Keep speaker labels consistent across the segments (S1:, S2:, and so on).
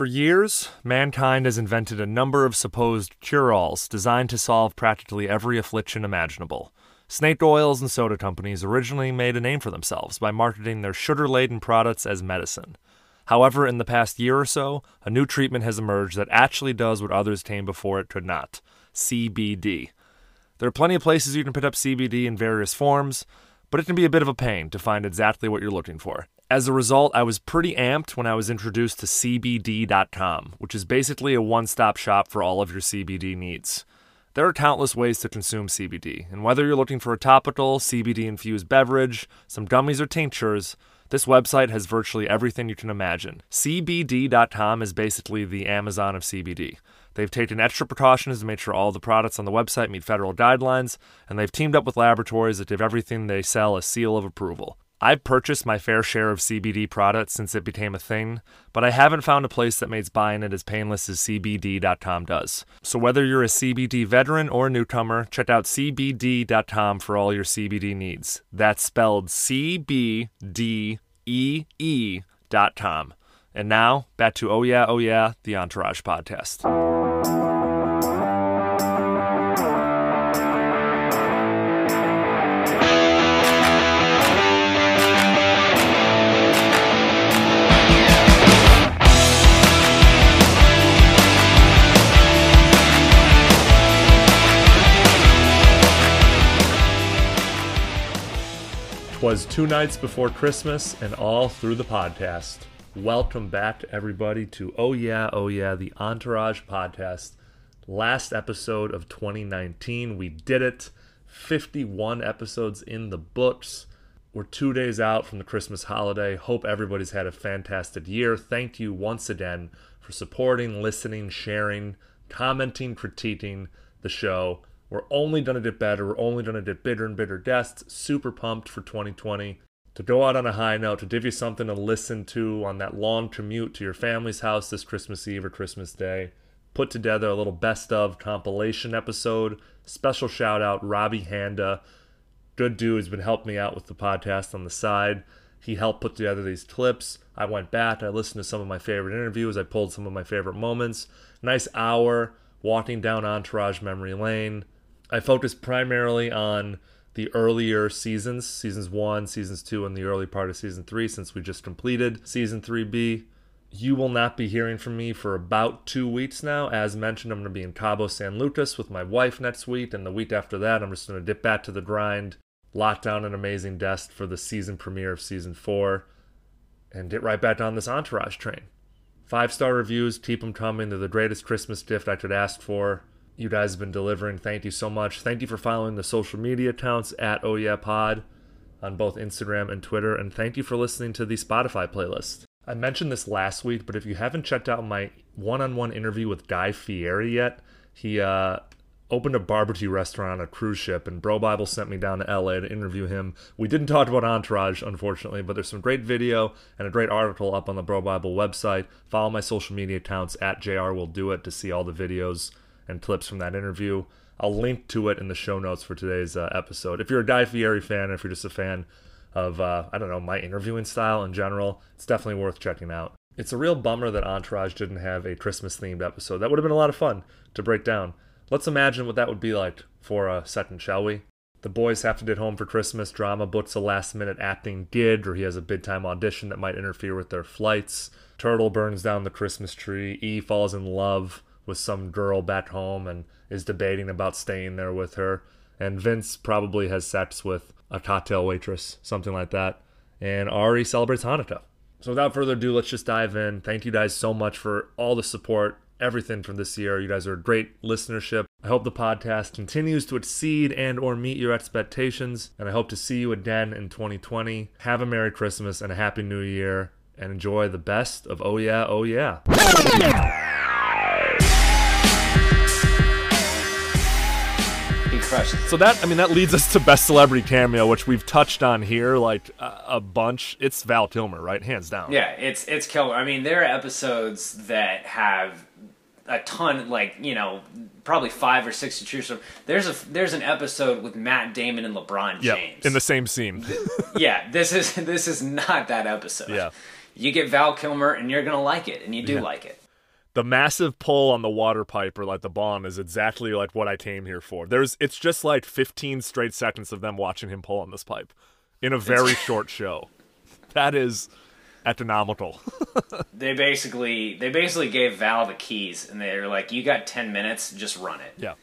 S1: For years, mankind has invented a number of supposed cure alls designed to solve practically every affliction imaginable. Snake oils and soda companies originally made a name for themselves by marketing their sugar laden products as medicine. However, in the past year or so, a new treatment has emerged that actually does what others came before it could not CBD. There are plenty of places you can pick up CBD in various forms, but it can be a bit of a pain to find exactly what you're looking for. As a result, I was pretty amped when I was introduced to CBD.com, which is basically a one stop shop for all of your CBD needs. There are countless ways to consume CBD, and whether you're looking for a topical, CBD infused beverage, some gummies, or tinctures, this website has virtually everything you can imagine. CBD.com is basically the Amazon of CBD. They've taken extra precautions to make sure all the products on the website meet federal guidelines, and they've teamed up with laboratories that give everything they sell a seal of approval. I've purchased my fair share of CBD products since it became a thing, but I haven't found a place that makes buying it as painless as CBD.com does. So whether you're a CBD veteran or newcomer, check out CBD.com for all your CBD needs. That's spelled C B D E E.com. And now, back to Oh Yeah, Oh Yeah, the Entourage podcast. Twas two nights before Christmas and all through the podcast. Welcome back, everybody, to Oh Yeah, Oh Yeah, the Entourage podcast. Last episode of 2019. We did it. 51 episodes in the books. We're two days out from the Christmas holiday. Hope everybody's had a fantastic year. Thank you once again for supporting, listening, sharing, commenting, critiquing the show. We're only going to get better. We're only going to get bigger and bigger guests. Super pumped for 2020. To go out on a high note, to give you something to listen to on that long commute to your family's house this Christmas Eve or Christmas Day. Put together a little best of compilation episode. Special shout out, Robbie Handa. Good dude He's been helping me out with the podcast on the side. He helped put together these clips. I went back, I listened to some of my favorite interviews, I pulled some of my favorite moments. Nice hour walking down Entourage Memory Lane I focused primarily on the earlier seasons, seasons one, seasons two, and the early part of season three, since we just completed season 3B. You will not be hearing from me for about two weeks now. As mentioned, I'm going to be in Cabo San Lucas with my wife next week, and the week after that, I'm just going to dip back to the grind, lock down an amazing desk for the season premiere of season four, and get right back on this entourage train. Five star reviews, keep them coming. They're the greatest Christmas gift I could ask for you guys have been delivering. Thank you so much. Thank you for following the social media accounts at Oh Yeah Pod on both Instagram and Twitter. And thank you for listening to the Spotify playlist. I mentioned this last week, but if you haven't checked out my one on one interview with Guy Fieri yet, he uh, opened a barbecue restaurant on a cruise ship, and Bro Bible sent me down to LA to interview him. We didn't talk about Entourage, unfortunately, but there's some great video and a great article up on the Bro Bible website. Follow my social media accounts at JR Will Do It to see all the videos and clips from that interview. I'll link to it in the show notes for today's uh, episode. If you're a Guy Fieri fan, if you're just a fan of, uh, I don't know, my interviewing style in general, it's definitely worth checking out. It's a real bummer that Entourage didn't have a Christmas themed episode. That would have been a lot of fun to break down. Let's imagine what that would be like for a second, shall we? The boys have to get home for Christmas. Drama books a last minute acting gig, or he has a big time audition that might interfere with their flights. Turtle burns down the Christmas tree. E falls in love with some girl back home and is debating about staying there with her. And Vince probably has sex with a cocktail waitress, something like that. And Ari celebrates Hanukkah. So without further ado, let's just dive in. Thank you guys so much for all the support, everything from this year. You guys are a great listenership. I hope the podcast continues to exceed and or meet your expectations, and I hope to see you again in 2020. Have a Merry Christmas and a Happy New Year, and enjoy the best of Oh Yeah, Oh Yeah.
S2: Crushed.
S1: So that I mean that leads us to best celebrity cameo, which we've touched on here like a, a bunch. It's Val Kilmer, right, hands down.
S2: Yeah, it's it's Kilmer. I mean, there are episodes that have a ton, like you know, probably five or six to choose from. There's a there's an episode with Matt Damon and LeBron
S1: Yeah,
S2: James.
S1: in the same scene.
S2: yeah, this is this is not that episode.
S1: Yeah.
S2: You get Val Kilmer and you're gonna like it, and you do
S1: Yeah.
S2: like it.
S1: The massive pull on the water pipe or like the bong is exactly like what I came here for. There's it's just like 15 straight seconds of them watching him pull on this pipe in a very short show. That is astronomical.
S3: they basically they basically gave Val the keys and they were like, "You got 10 minutes, just run it."
S1: yeah.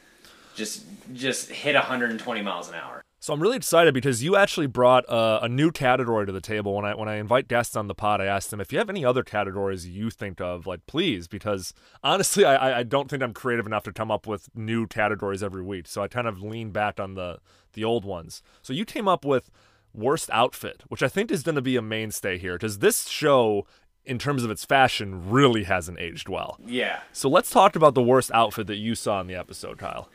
S3: Just just hit 120 miles an hour.
S1: So I'm really excited because you actually brought a, a new category to the table. When I when I invite guests on the pod, I ask them if you have any other categories you think of, like please, because honestly, I I don't think I'm creative enough to come up with new categories every week. So I kind of lean back on the the old ones. So you came up with worst outfit, which I think is going to be a mainstay here because this show. In terms of its fashion, really hasn't aged well.
S3: Yeah.
S1: So let's talk about the worst outfit that you saw in the episode, Kyle.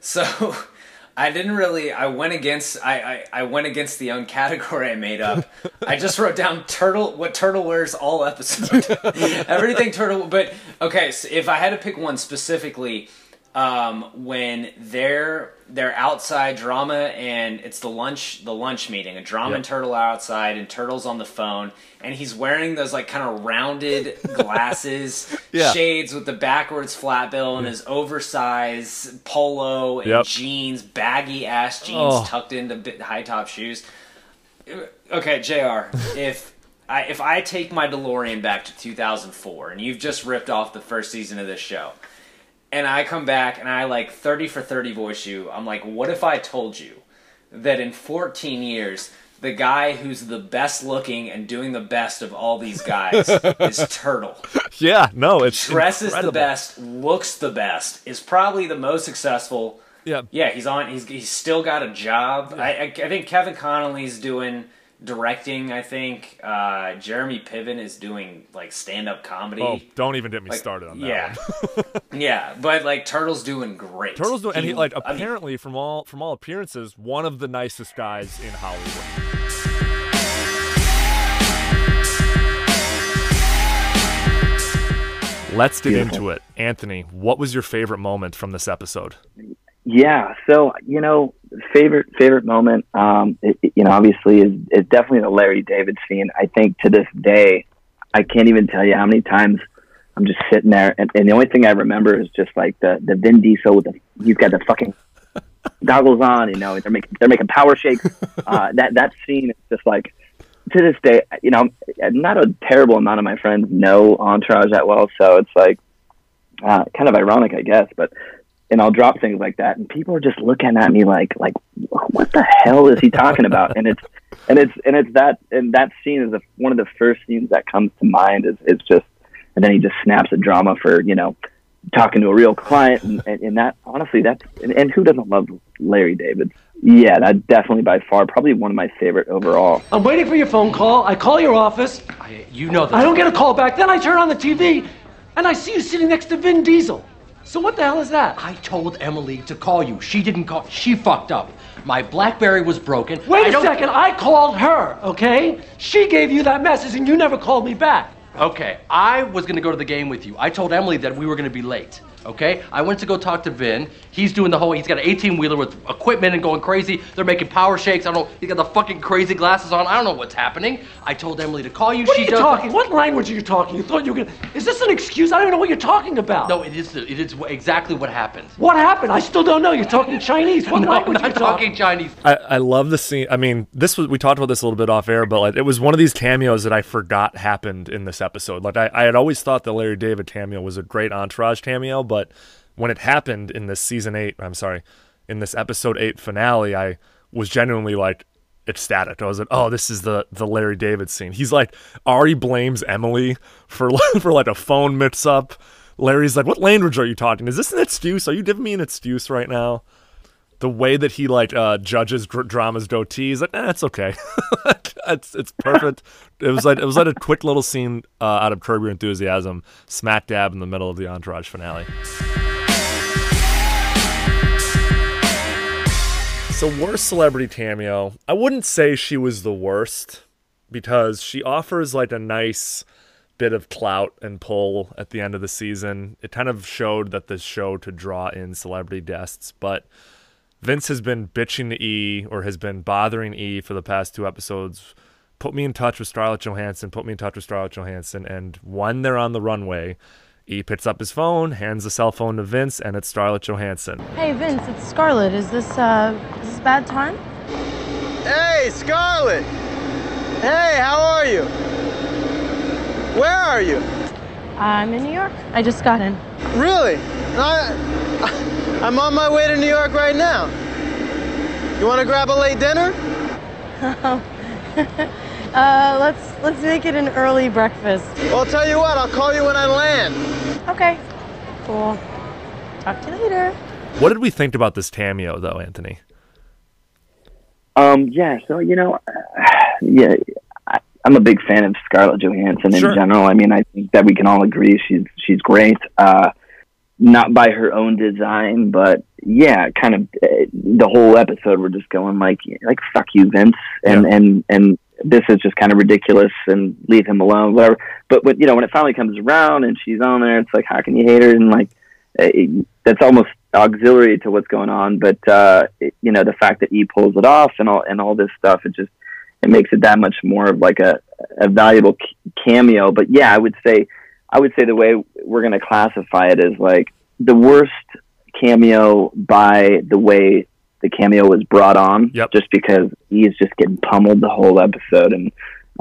S3: So I didn't really. I went against. I, I, I went against the own category I made up. I just wrote down turtle. What turtle wears all episode. Everything turtle. But okay, so if I had to pick one specifically, um, when they're they're outside drama and it's the lunch the lunch meeting. A drama
S1: Yep.
S3: and turtle are outside and turtle's on the phone and he's wearing those like kind of rounded glasses,
S1: Yeah.
S3: shades with the backwards flat bill and his oversized polo and
S1: Yep.
S3: jeans, baggy ass jeans
S1: Oh.
S3: tucked into bit- high top shoes. Okay, Jr. if I if I take my DeLorean back to 2004 and you've just ripped off the first season of this show, and I come back and I like 30 for 30 voice you, I'm like, what if I told you that in 14 years the guy who's the best looking and doing the best of all these guys is Turtle.
S1: Yeah, no, it's
S3: Dresses
S1: incredible.
S3: the best, looks the best, is probably the most successful.
S1: Yeah,
S3: Yeah, he's on. He's he's still got a job. I, I I think Kevin Connolly's doing directing. I think uh, Jeremy Piven is doing like stand up comedy.
S1: Oh, don't even get me
S3: Like,
S1: started on that.
S3: yeah,
S1: one.
S3: yeah, but like Turtle's doing great.
S1: Turtle's doing, and he like
S3: I mean,
S1: apparently from all from all appearances, one of the nicest guys in Hollywood. Let's get
S4: Beautiful.
S1: into it, Anthony. What was your favorite moment from this episode?
S4: Yeah. So you know, favorite favorite moment. Um, it, you know, obviously is is definitely the Larry David scene. I think to this day, I can't even tell you how many times I'm just sitting there, and, and the only thing I remember is just like the the Vin Diesel with the he's got the fucking goggles on. You know, they're making they're making power shakes. Uh, that that scene is just like to this day. You know, not a terrible amount of my friends know Entourage that well, so it's like uh, kind of ironic, I guess, but and I'll drop things like that, and people are just looking at me like, like, what the hell is he talking about? and it's, and it's, and it's that, and that scene is the, one of the first scenes that comes to mind. Is it's just, and then he just snaps a drama for you know, talking to a real client, and, and, and that honestly, that's, and, and who doesn't love Larry David? Yeah, that definitely by far, probably one of my favorite overall.
S5: I'm waiting for your phone call. I call your office.
S6: I, you know that.
S5: I don't get a call back. Then I turn on the TV and I see you sitting next to Vin Diesel. So what the hell is that?
S6: I told Emily to call you. She didn't call. She fucked up. My BlackBerry was broken.
S5: Wait
S6: I
S5: a
S6: don't-
S5: second. I called her, okay? She gave you that message and you never called me back.
S6: Okay, I was gonna go to the game with you. I told Emily that we were gonna be late. Okay, I went to go talk to Vin. He's doing the whole. He's got an 18 wheeler with equipment and going crazy. They're making power shakes. I don't know. He's got the fucking crazy glasses on. I don't know what's happening. I told Emily to call you.
S5: What
S6: she
S5: are you
S6: does-
S5: talking? What language are you talking? You thought you were gonna. Is this an excuse? I don't even know what you're talking about.
S6: No, it is. It is exactly what happened.
S5: What happened? I still don't know. You're talking Chinese. What
S6: no,
S5: language
S6: I'm
S5: are you
S6: not talking
S5: talking?
S6: Chinese.
S1: I, I love the scene. I mean, this was we talked about this a little bit off air, but like it was one of these cameos that I forgot happened in this episode. Like I, I had always thought the Larry David cameo was a great entourage cameo, but when it happened in this season eight, I'm sorry, in this episode eight finale, I was genuinely like ecstatic. I was like, oh, this is the the Larry David scene. He's like already blames Emily for for like a phone mix up. Larry's like, what language are you talking? Is this an excuse? Are you giving me an excuse right now? the way that he like uh, judges dr- dramas goatee is like, eh, it's okay. it's it's perfect. it was like it was like a quick little scene uh, out of Curb Your Enthusiasm, smack dab in the middle of the Entourage finale. So worst celebrity cameo. I wouldn't say she was the worst because she offers like a nice bit of clout and pull at the end of the season. It kind of showed that the show to draw in celebrity guests, but Vince has been bitching to E or has been bothering E for the past two episodes. Put me in touch with Scarlett Johansson. Put me in touch with Scarlett Johansson. And when they're on the runway, E picks up his phone, hands the cell phone to Vince, and it's Scarlett Johansson.
S7: Hey Vince, it's Scarlett. Is this uh is this bad time?
S8: Hey, Scarlett! Hey, how are you? Where are you?
S7: I'm in New York. I just got in.
S8: Really? I, I'm on my way to New York right now. You want to grab a late dinner?
S7: Uh let's let's make it an early breakfast.
S8: Well, I'll tell you what, I'll call you when I land.
S7: Okay. Cool. Talk to you later.
S1: What did we think about this cameo, though, Anthony?
S4: Um, yeah, so you know, yeah, I, I'm a big fan of Scarlett Johansson
S1: Sure.
S4: in general. I mean, I think that we can all agree she's she's great. Uh, not by her own design, but yeah, kind of uh, the whole episode. We're just going like, like fuck you, Vince, and
S1: Yeah.
S4: and and this is just kind of ridiculous, and leave him alone, whatever. But but you know, when it finally comes around and she's on there, it's like, how can you hate her? And like, uh, that's almost auxiliary to what's going on. But uh, it, you know, the fact that he pulls it off and all and all this stuff, it just it makes it that much more of like a a valuable cameo. But yeah, I would say I would say the way we're going to classify it is like the worst cameo by the way the cameo was brought on.
S1: Yep.
S4: Just because he's just getting pummeled the whole episode and.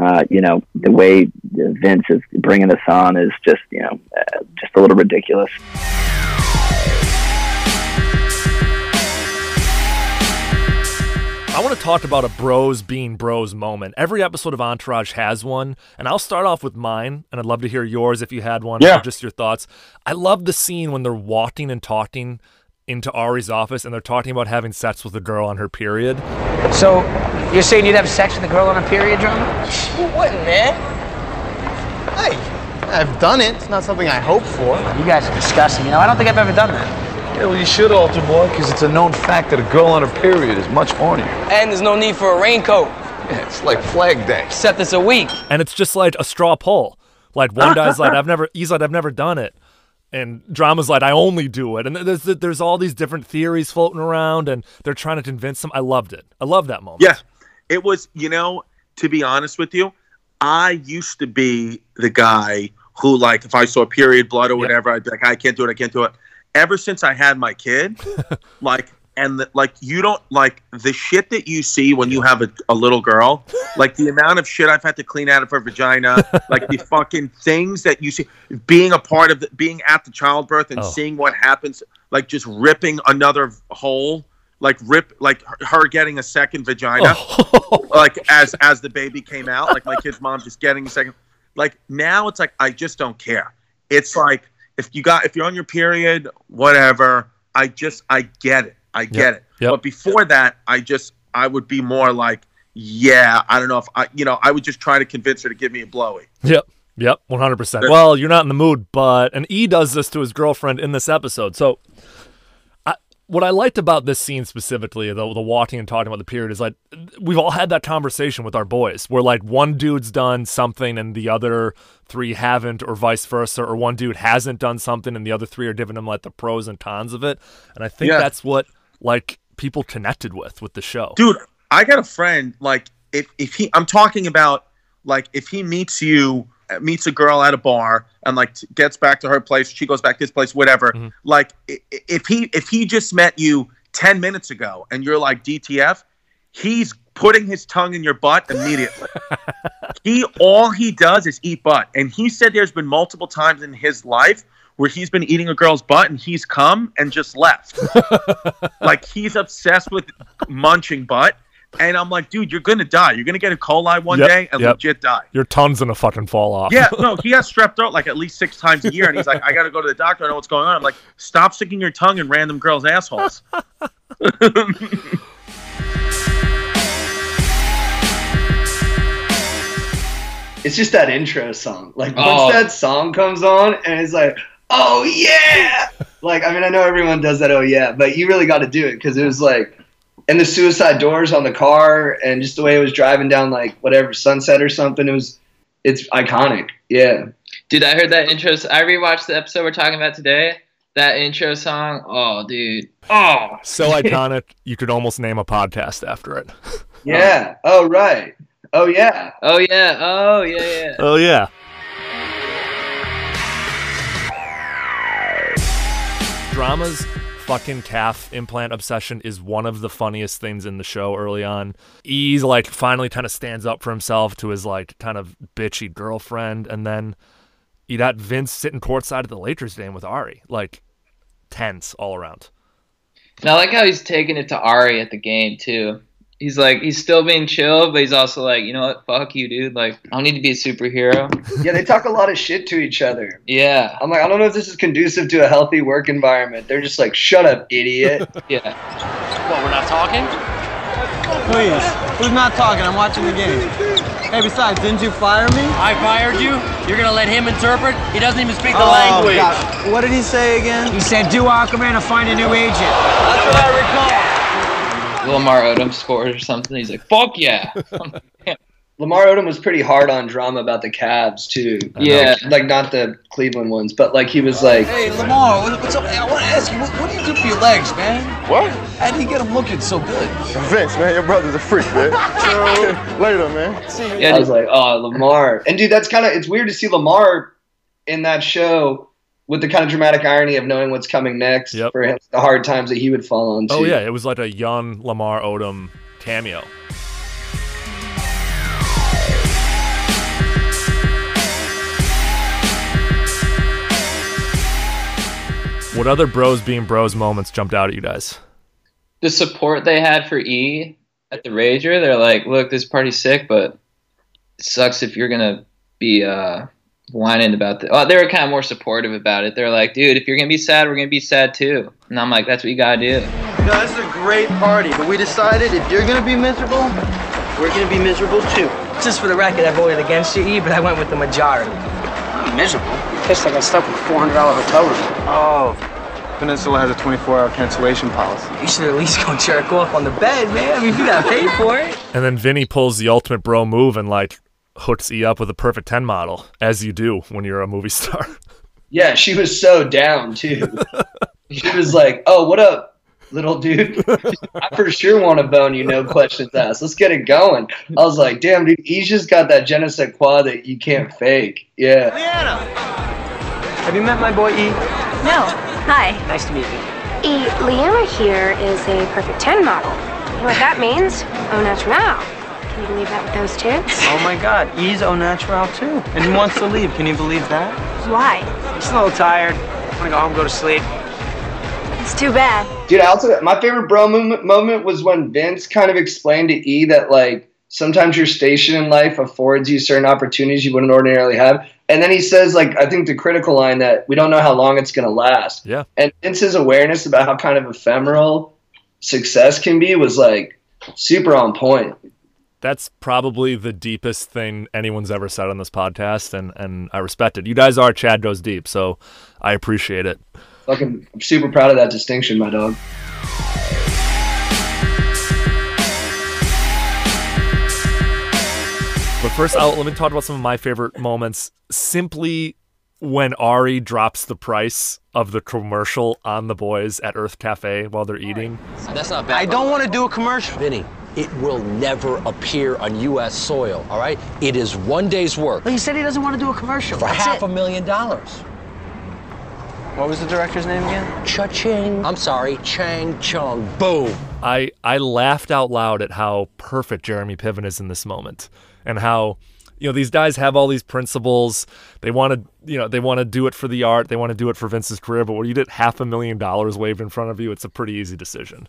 S4: Uh, you know the way Vince is bringing us on is just you know uh, just a little ridiculous.
S1: I want to talk about a bros being bros moment. Every episode of Entourage has one, and I'll start off with mine, and I'd love to hear yours if you had one,
S9: Yeah.
S1: or just your thoughts. I love the scene when they're walking and talking into Ari's office, and they're talking about having sex with a girl on her period.
S10: So, you're saying you'd have sex with a girl on a period drama?
S8: Who wouldn't, man? Hey, I've done it. It's not something I hope for.
S10: You guys are disgusting. You know, I don't think I've ever done that.
S9: Yeah, well, you should alter, boy, because it's a known fact that a girl on her period is much hornier.
S11: And there's no need for a raincoat.
S9: Yeah, it's like Flag Day.
S11: Set this a week.
S1: And it's just like a straw poll. Like one guy's like, I've never, he's like, I've never done it. And drama's like, I only do it. And there's there's all these different theories floating around, and they're trying to convince them I loved it. I love that moment.
S12: Yeah, it was. You know, to be honest with you, I used to be the guy who, like, if I saw period blood or whatever, I'd be like, I can't do it. I can't do it. Ever since I had my kid, like, and the, like, you don't like the shit that you see when you have a, a little girl, like the amount of shit I've had to clean out of her vagina, like the fucking things that you see, being a part of the, being at the childbirth and
S1: Oh.
S12: seeing what happens, like just ripping another hole like rip like her- her getting a second vagina oh. like as as the baby came out like my kid's mom just getting a second like now it's like i just don't care. It's like if you got if you're on your period whatever i just i get it i get
S1: Yep,
S12: it
S1: yep.
S12: but before that i just i would be more like yeah i don't know if i you know i would just try to convince her to give me a blowy
S1: Yep. Yep. 100%. Well, you're not in the mood, but, and E does this to his girlfriend in this episode. So, I, what I liked about this scene specifically, the, the walking and talking about the period, is like we've all had that conversation with our boys where like one dude's done something and the other three haven't, or vice versa, or one dude hasn't done something and the other three are giving him like the pros and cons of it. And I think
S12: Yeah.
S1: that's what like people connected with with the show.
S12: dude i got a friend like if, if he i'm talking about like if he meets you meets a girl at a bar and like t- gets back to her place she goes back to his place whatever mm-hmm. like i- i- if he if he just met you 10 minutes ago and you're like dtf he's putting his tongue in your butt immediately. He all he does is eat butt. And he said there's been multiple times in his life where he's been eating a girl's butt and he's come and just left like he's obsessed with munching butt and i'm like dude you're gonna die you're gonna get a coli one
S1: Yep,
S12: day and
S1: yep.
S12: legit die
S1: Your tongue's gonna fucking fall off.
S12: yeah no he has strep throat like at least six times a year and he's like i gotta go to the doctor i know what's going on i'm like stop sticking your tongue in random girls assholes
S13: It's just that intro song. Like once
S11: Oh.
S13: that song comes on and it's like, oh yeah. like I mean I know everyone does that oh yeah, but you really got to do it because it was like, and the suicide doors on the car and just the way it was driving down like whatever sunset or something. It was, it's iconic. Yeah.
S11: Dude, I heard that intro. I rewatched the episode we're talking about today. That intro song. Oh, dude. Oh.
S1: So iconic, you could almost name a podcast after it.
S13: Yeah. Oh right. Oh yeah.
S11: Oh yeah. Oh yeah. Yeah.
S1: Oh yeah. Drama's fucking calf implant obsession is one of the funniest things in the show early on. He's like finally kind of stands up for himself to his like kind of bitchy girlfriend, and then you got Vince sitting courtside at the Lakers game with Ari, like tense all around.
S11: And I like how he's taking it to Ari at the game too. He's like he's still being chill, but he's also like, you know what, fuck you, dude. Like I don't need to be a superhero.
S13: yeah, they talk a lot of shit to each other.
S11: Yeah.
S13: I'm like, I don't know if this is conducive to a healthy work environment. They're just like, shut up, idiot.
S11: yeah.
S14: What, we're not talking?
S8: Please. Who's not talking? I'm watching the game. Hey, besides, didn't you fire me?
S10: I fired you? You're gonna let him interpret? He doesn't even speak the
S8: Oh,
S10: language.
S8: God. What did he say again?
S10: He said, do Aquaman to find a new agent. That's what I recall.
S11: Lamar Odom scored or something. He's like, fuck yeah.
S13: Lamar Odom was pretty hard on drama about the Cavs too.
S11: Yeah.
S13: like not the Cleveland ones, but like he was like,
S9: Hey, Lamar, what's up? I want to ask you, what, what do you do for your legs, man? What? How do you get them looking so good?
S15: Vince, man, your brother's a freak, man. Later, man. See you.
S13: I was like, oh, Lamar. And dude, that's kind of it's weird to see Lamar in that show with the kind of dramatic irony of knowing what's coming next for him, the hard times that he would fall on.
S1: Oh yeah, it was like a young Lamar Odom cameo. What other bros being bros moments jumped out at you guys?
S11: the support they had for E at the Rager, they're like, look, this party's sick, but it sucks if you're gonna be uh whining about the oh they were kind of more supportive about it. They're like, dude, if you're gonna be sad, we're gonna be sad too. And I'm like, that's what you gotta do.
S8: No, this is a great party, but we decided if you're gonna be miserable, we're gonna be miserable too.
S10: Just for the record, I voted against you, E, but I went with the majority.
S16: I'm Miserable. Pissed I got stuck with a $400 hotel room.
S15: Oh, Peninsula has a 24-hour cancellation policy.
S10: You should at least go jerk off on the bed, man. I mean, you got paid for it.
S1: And then Vinny pulls the ultimate bro move and like hooks E up with a perfect 10 model, as you do when you're a movie star.
S13: Yeah, she was so down too. she was like, "Oh, what up, little dude? I for sure want to bone you, no questions asked. Let's get it going." I was like, "Damn, dude, he's just got that je ne sais quoi that you can't fake." Yeah.
S10: Have you met my boy E?
S17: No. Hi.
S10: Nice to meet you.
S17: E. Liana here is a perfect 10 model. You know what that means? Oh, Au naturel. Can you believe that with those tits?
S8: Oh my god, E's au natural too. And he wants to leave. Can you believe that?
S17: Why?
S10: Just a little tired. I Wanna go home, go to sleep.
S17: It's too bad.
S13: Dude, I also my favorite bro moment, moment was when Vince kind of explained to E that like sometimes your station in life affords you certain opportunities you wouldn't ordinarily have. And then he says like I think the critical line that we don't know how long it's gonna last.
S1: Yeah.
S13: And Vince's awareness about how kind of ephemeral success can be was like super on point.
S1: That's probably the deepest thing anyone's ever said on this podcast, and, and I respect it. You guys are Chad Goes Deep, so I appreciate it.
S13: Fucking I'm super proud of that distinction, my dog.
S1: But first, I'll, let me talk about some of my favorite moments. Simply when Ari drops the price of the commercial on the boys at Urth Caffé while they're eating.
S10: That's not bad.
S8: I don't want to do a commercial.
S10: Vinny, it will never appear on U.S. soil, all right? It is one day's work.
S16: But he said he doesn't want to do a commercial.
S10: For
S16: That's
S10: half
S16: it.
S10: a million dollars.
S8: What was the director's name again?
S10: Cha-ching. I'm sorry, Chang Chung. Boom.
S1: I I laughed out loud at how perfect Jeremy Piven is in this moment, and how you know these guys have all these principles. They want to you know they want to do it for the art. They want to do it for Vince's career. But when you get half a million dollars waved in front of you, it's a pretty easy decision.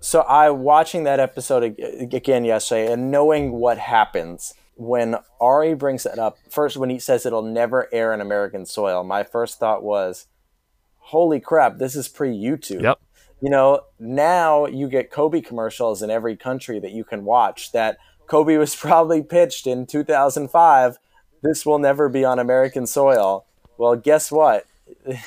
S18: So I watching that episode again yesterday and knowing what happens when Ari brings that up. First, when he says it'll never air in American soil, my first thought was, "Holy crap! This is pre YouTube."
S1: Yep.
S18: You know, now you get Kobe commercials in every country that you can watch. That Kobe was probably pitched in 2005. This will never be on American soil. Well, guess what?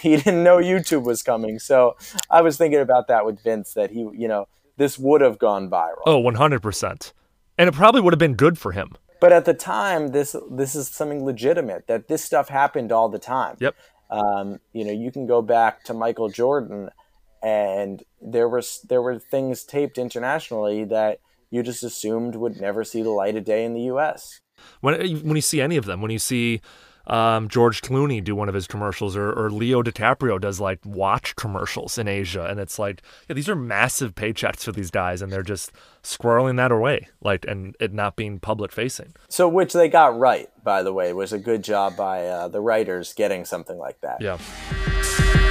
S18: He didn't know YouTube was coming. So I was thinking about that with Vince that he, you know, this would have gone viral.
S1: Oh, 100%. And it probably would have been good for him.
S18: But at the time, this this is something legitimate. That this stuff happened all the time.
S1: Yep.
S18: Um, you know, you can go back to Michael Jordan, and there was there were things taped internationally that you just assumed would never see the light of day in the U.S.
S1: When when you see any of them, when you see um, George Clooney do one of his commercials, or, or Leo DiCaprio does like watch commercials in Asia, and it's like yeah, these are massive paychecks for these guys, and they're just squirreling that away, like and it not being public facing.
S18: So, which they got right, by the way, was a good job by uh, the writers getting something like that.
S1: Yeah.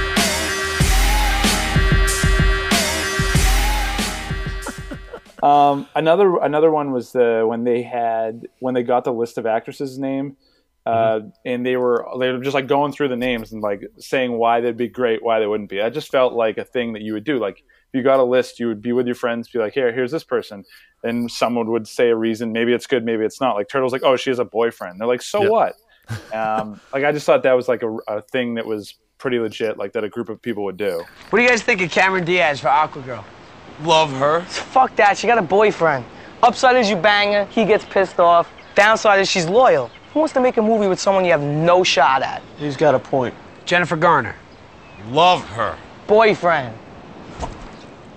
S19: Um, another another one was the when they had when they got the list of actresses' name, uh,
S1: Mm-hmm.
S19: and they were they were just like going through the names and like saying why they'd be great, why they wouldn't be. I just felt like a thing that you would do. Like if you got a list, you would be with your friends, be like, here, here's this person, and someone would say a reason. Maybe it's good, maybe it's not. Like Turtle's like, oh, she has a boyfriend. They're like, so
S1: Yeah.
S19: what? um, like I just thought that was like a, a thing that was pretty legit, like that a group of people would do.
S16: What do you guys think of Cameron Diaz for Aquagirl?
S15: Love her.
S16: Fuck that, she got a boyfriend. Upside is you bang her, he gets pissed off. Downside is she's loyal. Who wants to make a movie with someone you have no shot at?
S8: He's got a point.
S16: Jennifer Garner.
S15: Love her.
S16: Boyfriend.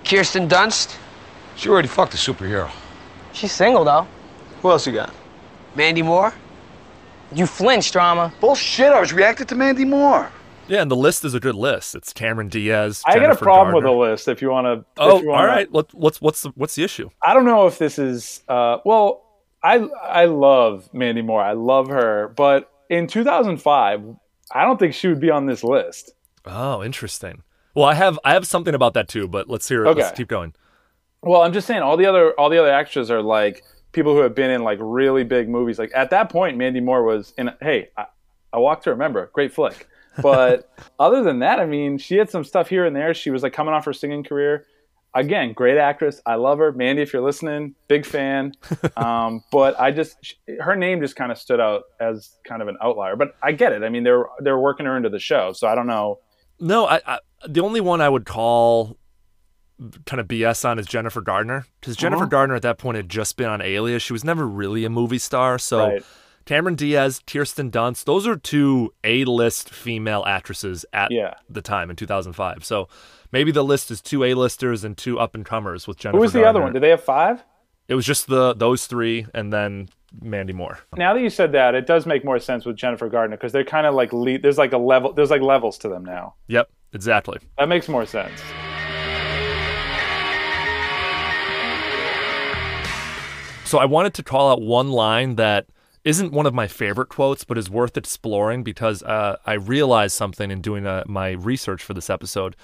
S16: Kirsten Dunst.
S15: She already fucked a superhero.
S16: She's single though.
S8: Who else you got?
S16: Mandy Moore. You flinched, drama.
S15: Bullshit, I was reacting to Mandy Moore.
S1: Yeah, and the list is a good list. It's Cameron Diaz.
S19: I got a
S1: Jennifer
S19: problem with the list. If you want to,
S1: Oh, all right. Let, what's what's the, what's the issue?
S19: I don't know if this is uh, well. I I love Mandy Moore. I love her, but in 2005, I don't think she would be on this list.
S1: Oh, interesting. Well, I have I have something about that too, but let's hear it. Let's
S19: Okay.
S1: keep going.
S19: Well, I'm just saying all the other all the other extras are like people who have been in like really big movies. Like at that point, Mandy Moore was in. Hey, I, I Walk to Remember, great flick. But other than that, I mean, she had some stuff here and there. She was like coming off her singing career. Again, great actress. I love her, Mandy. If you're listening, big fan. Um, but I just sh- her name just kind of stood out as kind of an outlier. But I get it. I mean, they're they're working her into the show, so I don't know.
S1: No, I, I the only one I would call kind of BS on is Jennifer Gardner because Jennifer
S19: Uh-huh.
S1: Gardner at that point had just been on Alias. She was never really a movie star. So
S19: Right.
S1: Cameron Diaz, Kirsten Dunst, those are two A-list female actresses at
S19: Yeah.
S1: the time in 2005. So maybe the list is two A-listers and two up-and-comers with Jennifer.
S19: Who was the other one? Did they have five?
S1: It was just the those three and then Mandy Moore.
S19: Now that you said that, it does make more sense with Jennifer Gardner because they're kind of like le- there's like a level there's like levels to them now.
S1: Yep, exactly.
S19: That makes more sense.
S1: So I wanted to call out one line that isn't one of my favorite quotes, but is worth exploring because uh, I realized something in doing uh, my research for this episode.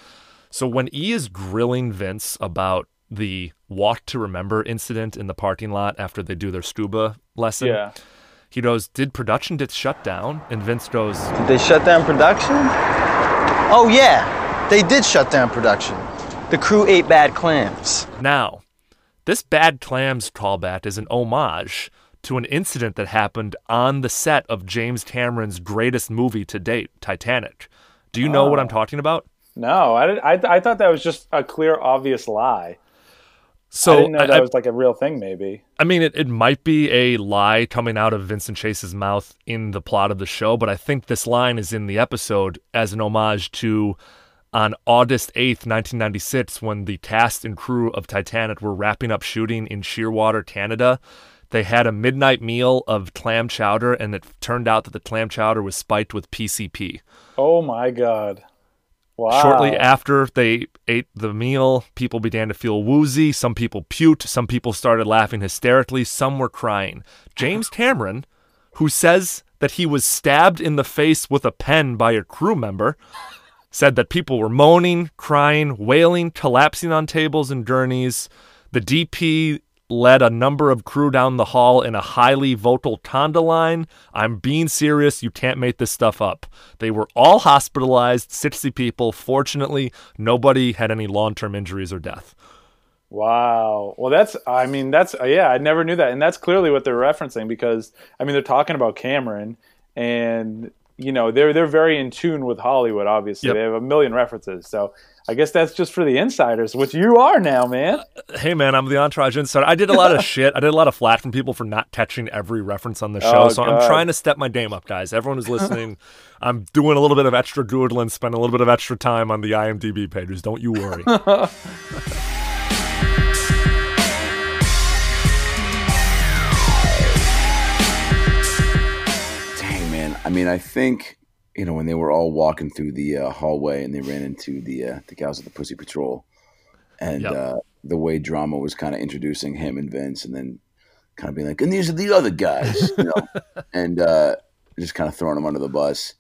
S1: So when E is grilling Vince about the walk to remember incident in the parking lot after they do their scuba lesson,
S19: Yeah.
S1: he goes, "Did production get shut down?" And Vince goes,
S8: Did they shut down production? Oh yeah, they did shut down production. The crew ate bad clams.
S1: Now, this bad clams callback is an homage to an incident that happened on the set of James Cameron's greatest movie to date, Titanic. Do you know what I'm
S19: Oh.
S1: talking about?
S19: No, I, I I thought that was just a clear, obvious lie.
S1: So
S19: I didn't know
S1: I-
S19: that
S1: I-
S19: was like a real thing. Maybe.
S1: I mean, it, it might be a lie coming out of Vincent Chase's mouth in the plot of the show, but I think this line is in the episode as an homage to on August 8th, 1996, when the cast and crew of Titanic were wrapping up shooting in Shearwater, Canada. They had a midnight meal of clam chowder, and it turned out that the clam chowder was spiked with PCP.
S19: Oh my god! Wow.
S1: Shortly after they ate the meal, people began to feel woozy. Some people puked. Some people started laughing hysterically. Some were crying. James Cameron, who says that he was stabbed in the face with a pen by a crew member, said that people were moaning, crying, wailing, collapsing on tables and gurneys. The DP led a number of crew down the hall in a highly vocal conga line. I'm being serious. You can't make this stuff up. They were all hospitalized, 60 people. Fortunately, nobody had any long term injuries or death.
S19: Wow. Well, that's. I mean, that's. Yeah, I never knew that, and that's clearly what they're referencing because I mean, they're talking about Cameron, and you know, they're they're very in tune with Hollywood. Obviously,
S1: Yep.
S19: they have a million references. So I guess that's just for the insiders, which you are now, man.
S1: Uh, hey man, I'm the Entourage Insider. I did a lot of shit. I did a lot of flack from people for not catching every reference on the show.
S19: Oh,
S1: so
S19: God.
S1: I'm trying to step my game up, guys. Everyone who's listening, I'm doing a little bit of extra doodling, spending a little bit of extra time on the IMDb pages. Don't you worry.
S20: I mean, I think you know when they were all walking through the uh, hallway and they ran into the uh, the gals of the Pussy Patrol, and
S1: Yep.
S20: uh, the way drama was kind of introducing him and Vince, and then kind of being like, "And these are the other guys," you know, and uh, just kind of throwing them under the bus,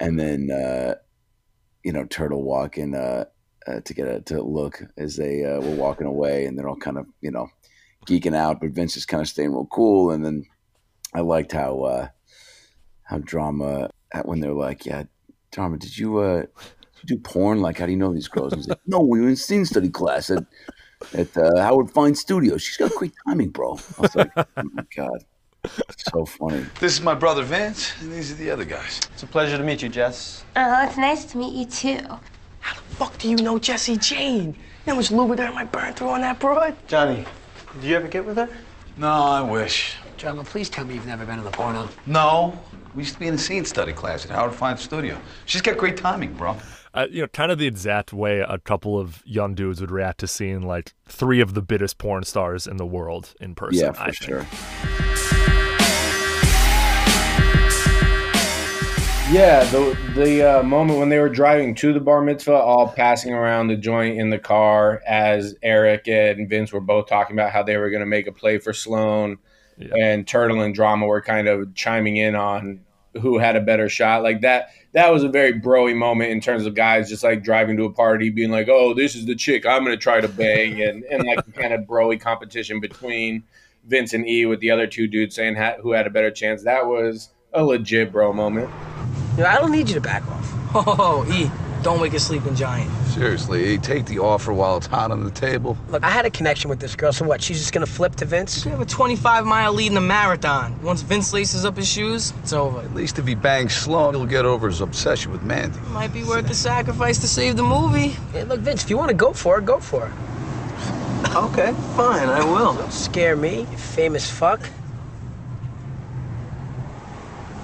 S20: and then uh, you know Turtle walking uh, uh, to get a to look as they uh, were walking away, and they're all kind of you know geeking out, but Vince is kind of staying real cool, and then I liked how uh, how drama when they're like, "Yeah, drama, did you uh, did you do porn? Like, how do you know these girls?" He's like, "No, we were in scene study class at at uh, Howard Fine Studio. She's got great timing, bro." I was like, "Oh my god, so funny."
S9: This is my brother Vince, and these are the other guys.
S16: It's a pleasure to meet you, Jess.
S17: Oh, it's nice to meet you too.
S16: How the fuck do you know Jesse Jane? You know how much lubricant I burned through on that broad? Johnny, did you ever get with her?
S9: No, I wish.
S21: Drama, please tell me you've never been in the porno.
S9: No, we used to be in the scene study class at Howard Fine Studio. She's got great timing, bro.
S1: Uh, you know, kind of the exact way a couple of young dudes would react to seeing like three of the biggest porn stars in the world in person.
S20: Yeah, for
S1: I think.
S20: sure.
S22: Yeah, the the uh, moment when they were driving to the bar mitzvah, all passing around the joint in the car, as Eric and Vince were both talking about how they were going to make a play for Sloan, and Turtle and Drama were kind of chiming in on who had a better shot. Like that, that was a very broy moment in terms of guys just like driving to a party, being like, "Oh, this is the chick I'm going to try to bang," and and like the kind of broy competition between Vince and E with the other two dudes saying ha- who had a better chance. That was a legit bro moment.
S16: Yo, I don't need you to back off. Oh, E, don't wake a sleeping giant.
S9: Seriously, take the offer while it's hot on the table.
S16: Look, I had a connection with this girl, so what? She's just gonna flip to Vince? We have a 25 mile lead in the marathon. Once Vince laces up his shoes, it's over.
S9: At least if he bangs Sloan, he'll get over his obsession with Mandy.
S16: Might be worth the sacrifice to save the movie. Hey, look, Vince, if you want to go for it, go for it. Okay, fine, I will. Don't scare me, you famous fuck.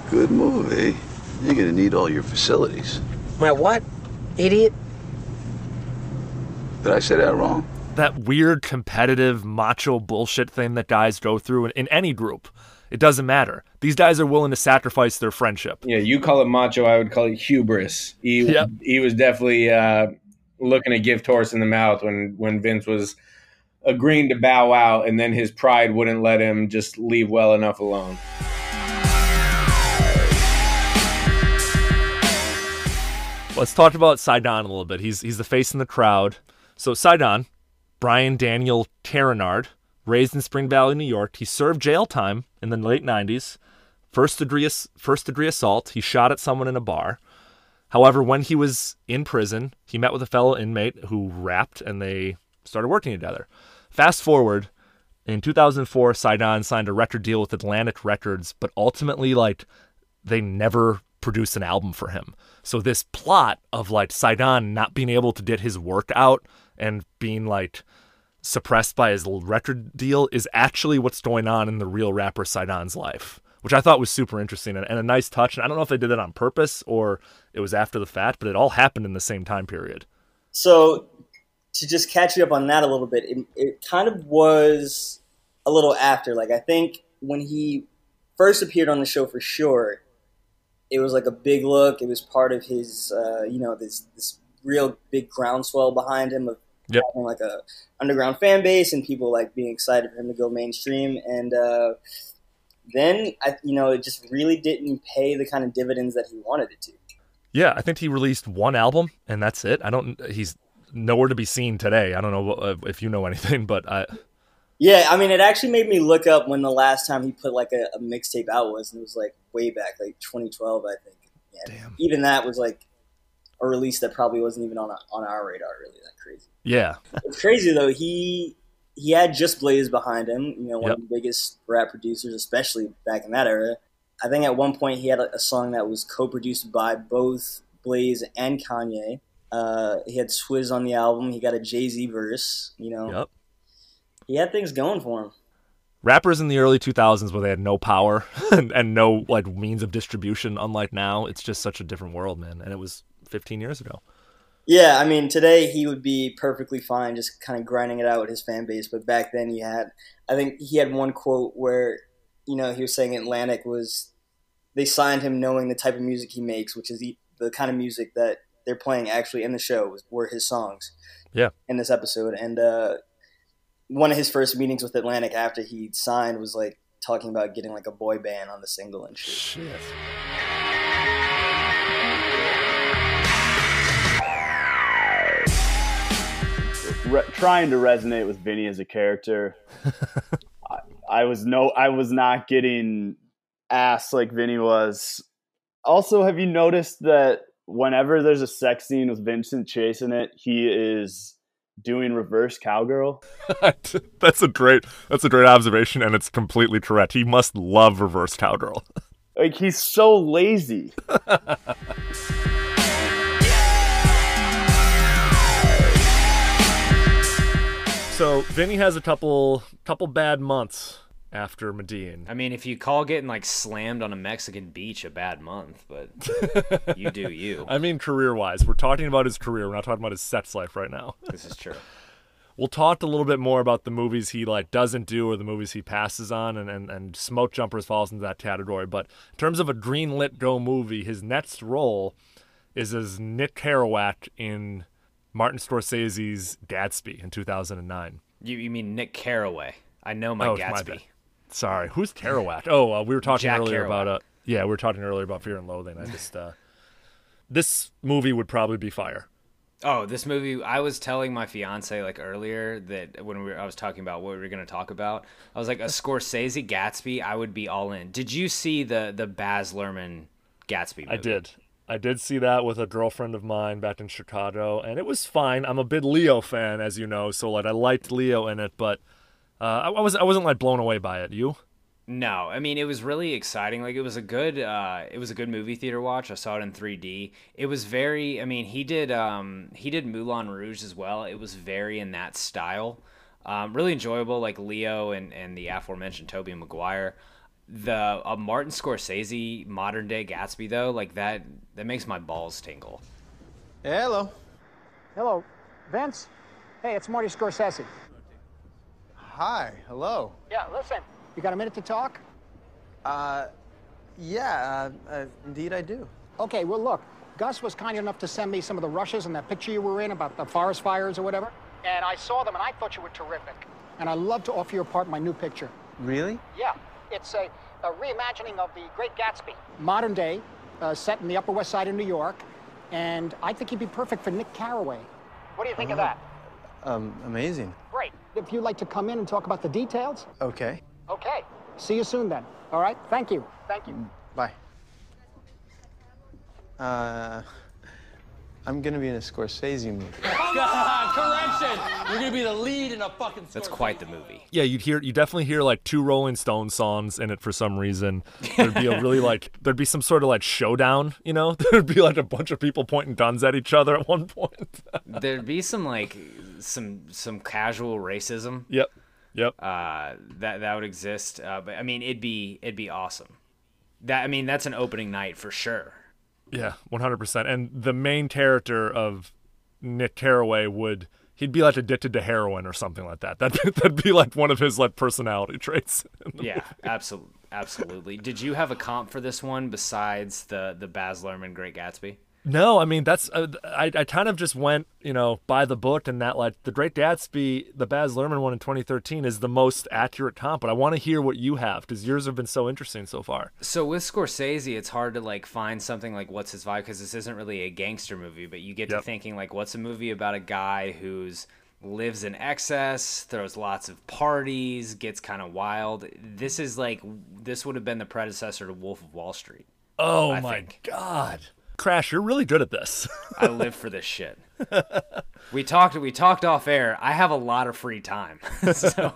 S9: Good movie. You're gonna need all your facilities.
S16: My what? Idiot?
S9: Did I say that wrong?
S1: That weird competitive macho bullshit thing that guys go through in, in any group. It doesn't matter. These guys are willing to sacrifice their friendship.
S22: Yeah, you call it macho. I would call it hubris. He
S1: Yep.
S22: he was definitely uh, looking to give horse in the mouth when when Vince was agreeing to bow out, and then his pride wouldn't let him just leave well enough alone.
S1: Let's talk about Saigon a little bit. He's he's the face in the crowd. So Saigon, Brian Daniel Carenard, raised in Spring Valley, New York. He served jail time in the late '90s. First degree first degree assault. He shot at someone in a bar. However, when he was in prison, he met with a fellow inmate who rapped, and they started working together. Fast forward, in 2004, Saigon signed a record deal with Atlantic Records, but ultimately, like, they never produced an album for him. So this plot of like Saigon not being able to get his work out and being like suppressed by his record deal is actually what's going on in the real rapper Saigon's life, which I thought was super interesting and, and a nice touch. And I don't know if they did it on purpose or it was after the fact, but it all happened in the same time period.
S23: So to just catch you up on that a little bit, it, it kind of was a little after. Like I think when he first appeared on the show for sure, it was like a big look. It was part of his, uh, you know, this this real big groundswell behind him of
S1: Yep.
S23: having like a underground fan base and people like being excited for him to go mainstream. And uh, then I, you know, it just really didn't pay the kind of dividends that he wanted it to.
S1: Yeah, I think he released one album and that's it. I don't. He's nowhere to be seen today. I don't know uh, if you know anything, but I.
S23: Yeah, I mean, it actually made me look up when the last time he put like a, a mixtape out was, and it was like way back, like 2012, I think. Yeah, Even that was like a release that probably wasn't even on on our radar. Really, that crazy.
S1: Yeah.
S23: It's crazy though. He he had Just Blaze behind him. You know, one
S1: Yep.
S23: of the biggest rap producers, especially back in that era. I think at one point he had a, a song that was co-produced by both Blaze and Kanye. Uh, he had Swizz on the album. He got a Jay Z verse. You know,
S1: Yep.
S23: He had things going for him.
S1: rappers in the early 2000s where they had no power and, and no like means of distribution unlike now it's just such a different world man and it was 15 years ago
S23: Yeah, I mean, today he would be perfectly fine just kind of grinding it out with his fan base. But back then, he had, I think he had one quote where, you know, he was saying Atlantic was they signed him knowing the type of music he makes, which is the, the kind of music that they're playing actually in the show were his songs.
S1: Yeah.
S23: In this episode, and uh, one of his first meetings with Atlantic after he signed was like talking about getting like a boy band on the single and shit.
S1: Shit.
S24: Re- trying to resonate with Vinny as a character. I, I was no, I was not getting ass like Vinny was. Also, have you noticed that whenever there's a sex scene with Vincent chasing it, he is doing reverse cowgirl?
S1: that's a great that's a great observation and it's completely correct. He must love reverse cowgirl.
S24: Like he's so lazy.
S1: so Vinny has a couple couple bad months after Medellin.
S3: I mean, if you call getting like slammed on a Mexican beach a bad month, but you do you.
S1: I mean, career wise, we're talking about his career. We're not talking about his sex life right now.
S3: This is true.
S1: we'll talk a little bit more about the movies he like doesn't do or the movies he passes on, and and, and Smoke Jumpers falls into that category. But in terms of a greenlit go movie, his next role is as Nick Kerouac in Martin Scorsese's Gatsby in 2009.
S3: You you mean Nick Carraway? I know my
S1: Oh,
S3: Gatsby.
S1: bad. Sorry, who's Kerouac? Oh, uh, we were talking
S3: Jack
S1: earlier
S3: Kerouac.
S1: about uh, yeah, we were talking earlier about Fear and Loathing. I just uh, this movie would probably be fire.
S3: Oh, this movie! I was telling my fiance like earlier that when we were, I was talking about what we were going to talk about, I was like a Scorsese Gatsby. I would be all in. Did you see the the Baz Luhrmann Gatsby? Movie?
S1: I did. I did see that with a girlfriend of mine back in Chicago, and it was fine. I'm a big Leo fan, as you know, so like I liked Leo in it, but uh, I, I was I wasn't like blown away by it. You?
S3: No, I mean it was really exciting. Like it was a good, uh, it was a good movie theater watch. I saw it in 3D. It was very. I mean, he did, um, he did Moulin Rouge as well. It was very in that style. Um, really enjoyable, like Leo and and the aforementioned Tobey Maguire. The uh, Martin Scorsese modern day Gatsby though, like that, that makes my balls tingle.
S8: Hello.
S25: Hello, Vince. Hey, it's Marty Scorsese.
S8: Hi. Hello.
S25: Yeah, listen. You got a minute to talk?
S8: Uh, yeah, uh, uh, indeed I do.
S25: Okay, well, look. Gus was kind enough to send me some of the rushes and that picture you were in about the forest fires or whatever. And I saw them and I thought you were terrific. And I'd love to offer you a part in my new picture.
S8: Really?
S25: Yeah, it's a, a reimagining of the Great Gatsby. Modern day, uh, set in the Upper West Side of New York. And I think he'd be perfect for Nick Carraway. What do you think of that?
S8: Um, amazing.
S25: Great. If you'd like to come in and talk about the details.
S8: Okay.
S25: Okay. See you soon then. All right? Thank you. Thank you.
S8: Bye. Uh, I'm gonna be in a Scorsese movie.
S3: God, correction! You're gonna be the lead in a fucking. That's quite the movie.
S1: Yeah, you'd hear you definitely hear like two Rolling Stone songs in it for some reason. There'd be a really like there'd be some sort of like showdown, you know? There'd be like a bunch of people pointing guns at each other at one point.
S3: There'd be some like some some casual racism.
S1: Yep. Yep.
S3: Uh, that that would exist. Uh, but I mean, it'd be it'd be awesome. That I mean, that's an opening night for sure.
S1: Yeah, one hundred percent. And the main character of Nick Carraway would he'd be like addicted to heroin or something like that. That that'd be like one of his like personality traits.
S3: Yeah, absolutely, absolutely. Did you have a comp for this one besides the the Baz Luhrmann Great Gatsby?
S1: No, I mean that's uh, I I kind of just went you know by the book and that like the Great Gatsby, the Baz Luhrmann one in 2013 is the most accurate comp. But I want to hear what you have because yours have been so interesting so far.
S3: So with Scorsese, it's hard to like find something like what's his vibe because this isn't really a gangster movie, but you get to
S1: Yep.
S3: thinking like what's a movie about a guy who's lives in excess, throws lots of parties, gets kind of wild. This is like this would have been the predecessor to Wolf of Wall Street.
S1: Oh
S3: I
S1: my
S3: think.
S1: god, Crash, you're really good at this.
S3: I live for this shit. We talked we talked off air. I have a lot of free time. so,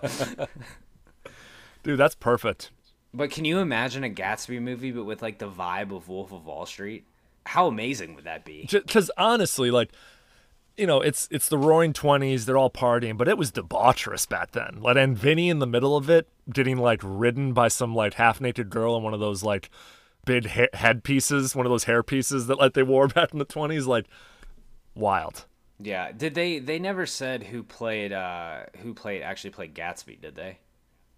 S1: Dude, that's perfect.
S3: but can you imagine a Gatsby movie but with like the vibe of Wolf of Wall Street? How amazing would that be?
S1: Because honestly, like, you know, it's it's the Roaring Twenties. They're all partying, but it was debaucherous back then. Like, and Vinny in the middle of it, getting like ridden by some like half naked girl in one of those like big ha- head pieces, one of those hair pieces that like they wore back in the twenties. Like, wild.
S3: Yeah. Did they they never said who played uh who played actually played Gatsby, did they?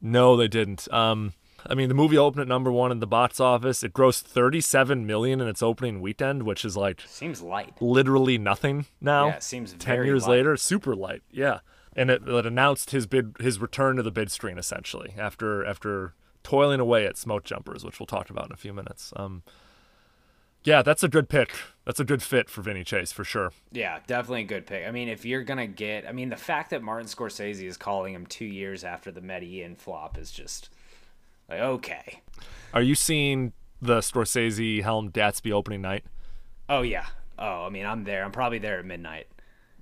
S1: No, they didn't. Um, I mean, the movie opened at number one in the box office. It grossed 37 million in its opening weekend, which is like
S3: seems light,
S1: literally nothing now.
S3: Yeah, it seems
S1: ten
S3: very
S1: years
S3: light.
S1: later, super light. Yeah, and it, it announced his bid, his return to the bid screen essentially after after toiling away at Smoke Jumpers, which we'll talk about in a few minutes. Um, yeah, that's a good pick. That's a good fit for Vinny Chase for sure.
S3: Yeah, definitely a good pick. I mean, if you're gonna get, I mean, the fact that Martin Scorsese is calling him two years after the Medellin flop is just like okay.
S1: Are you seeing the Scorsese Helm Gatsby opening night?
S3: Oh yeah. Oh, I mean, I'm there. I'm probably there at midnight.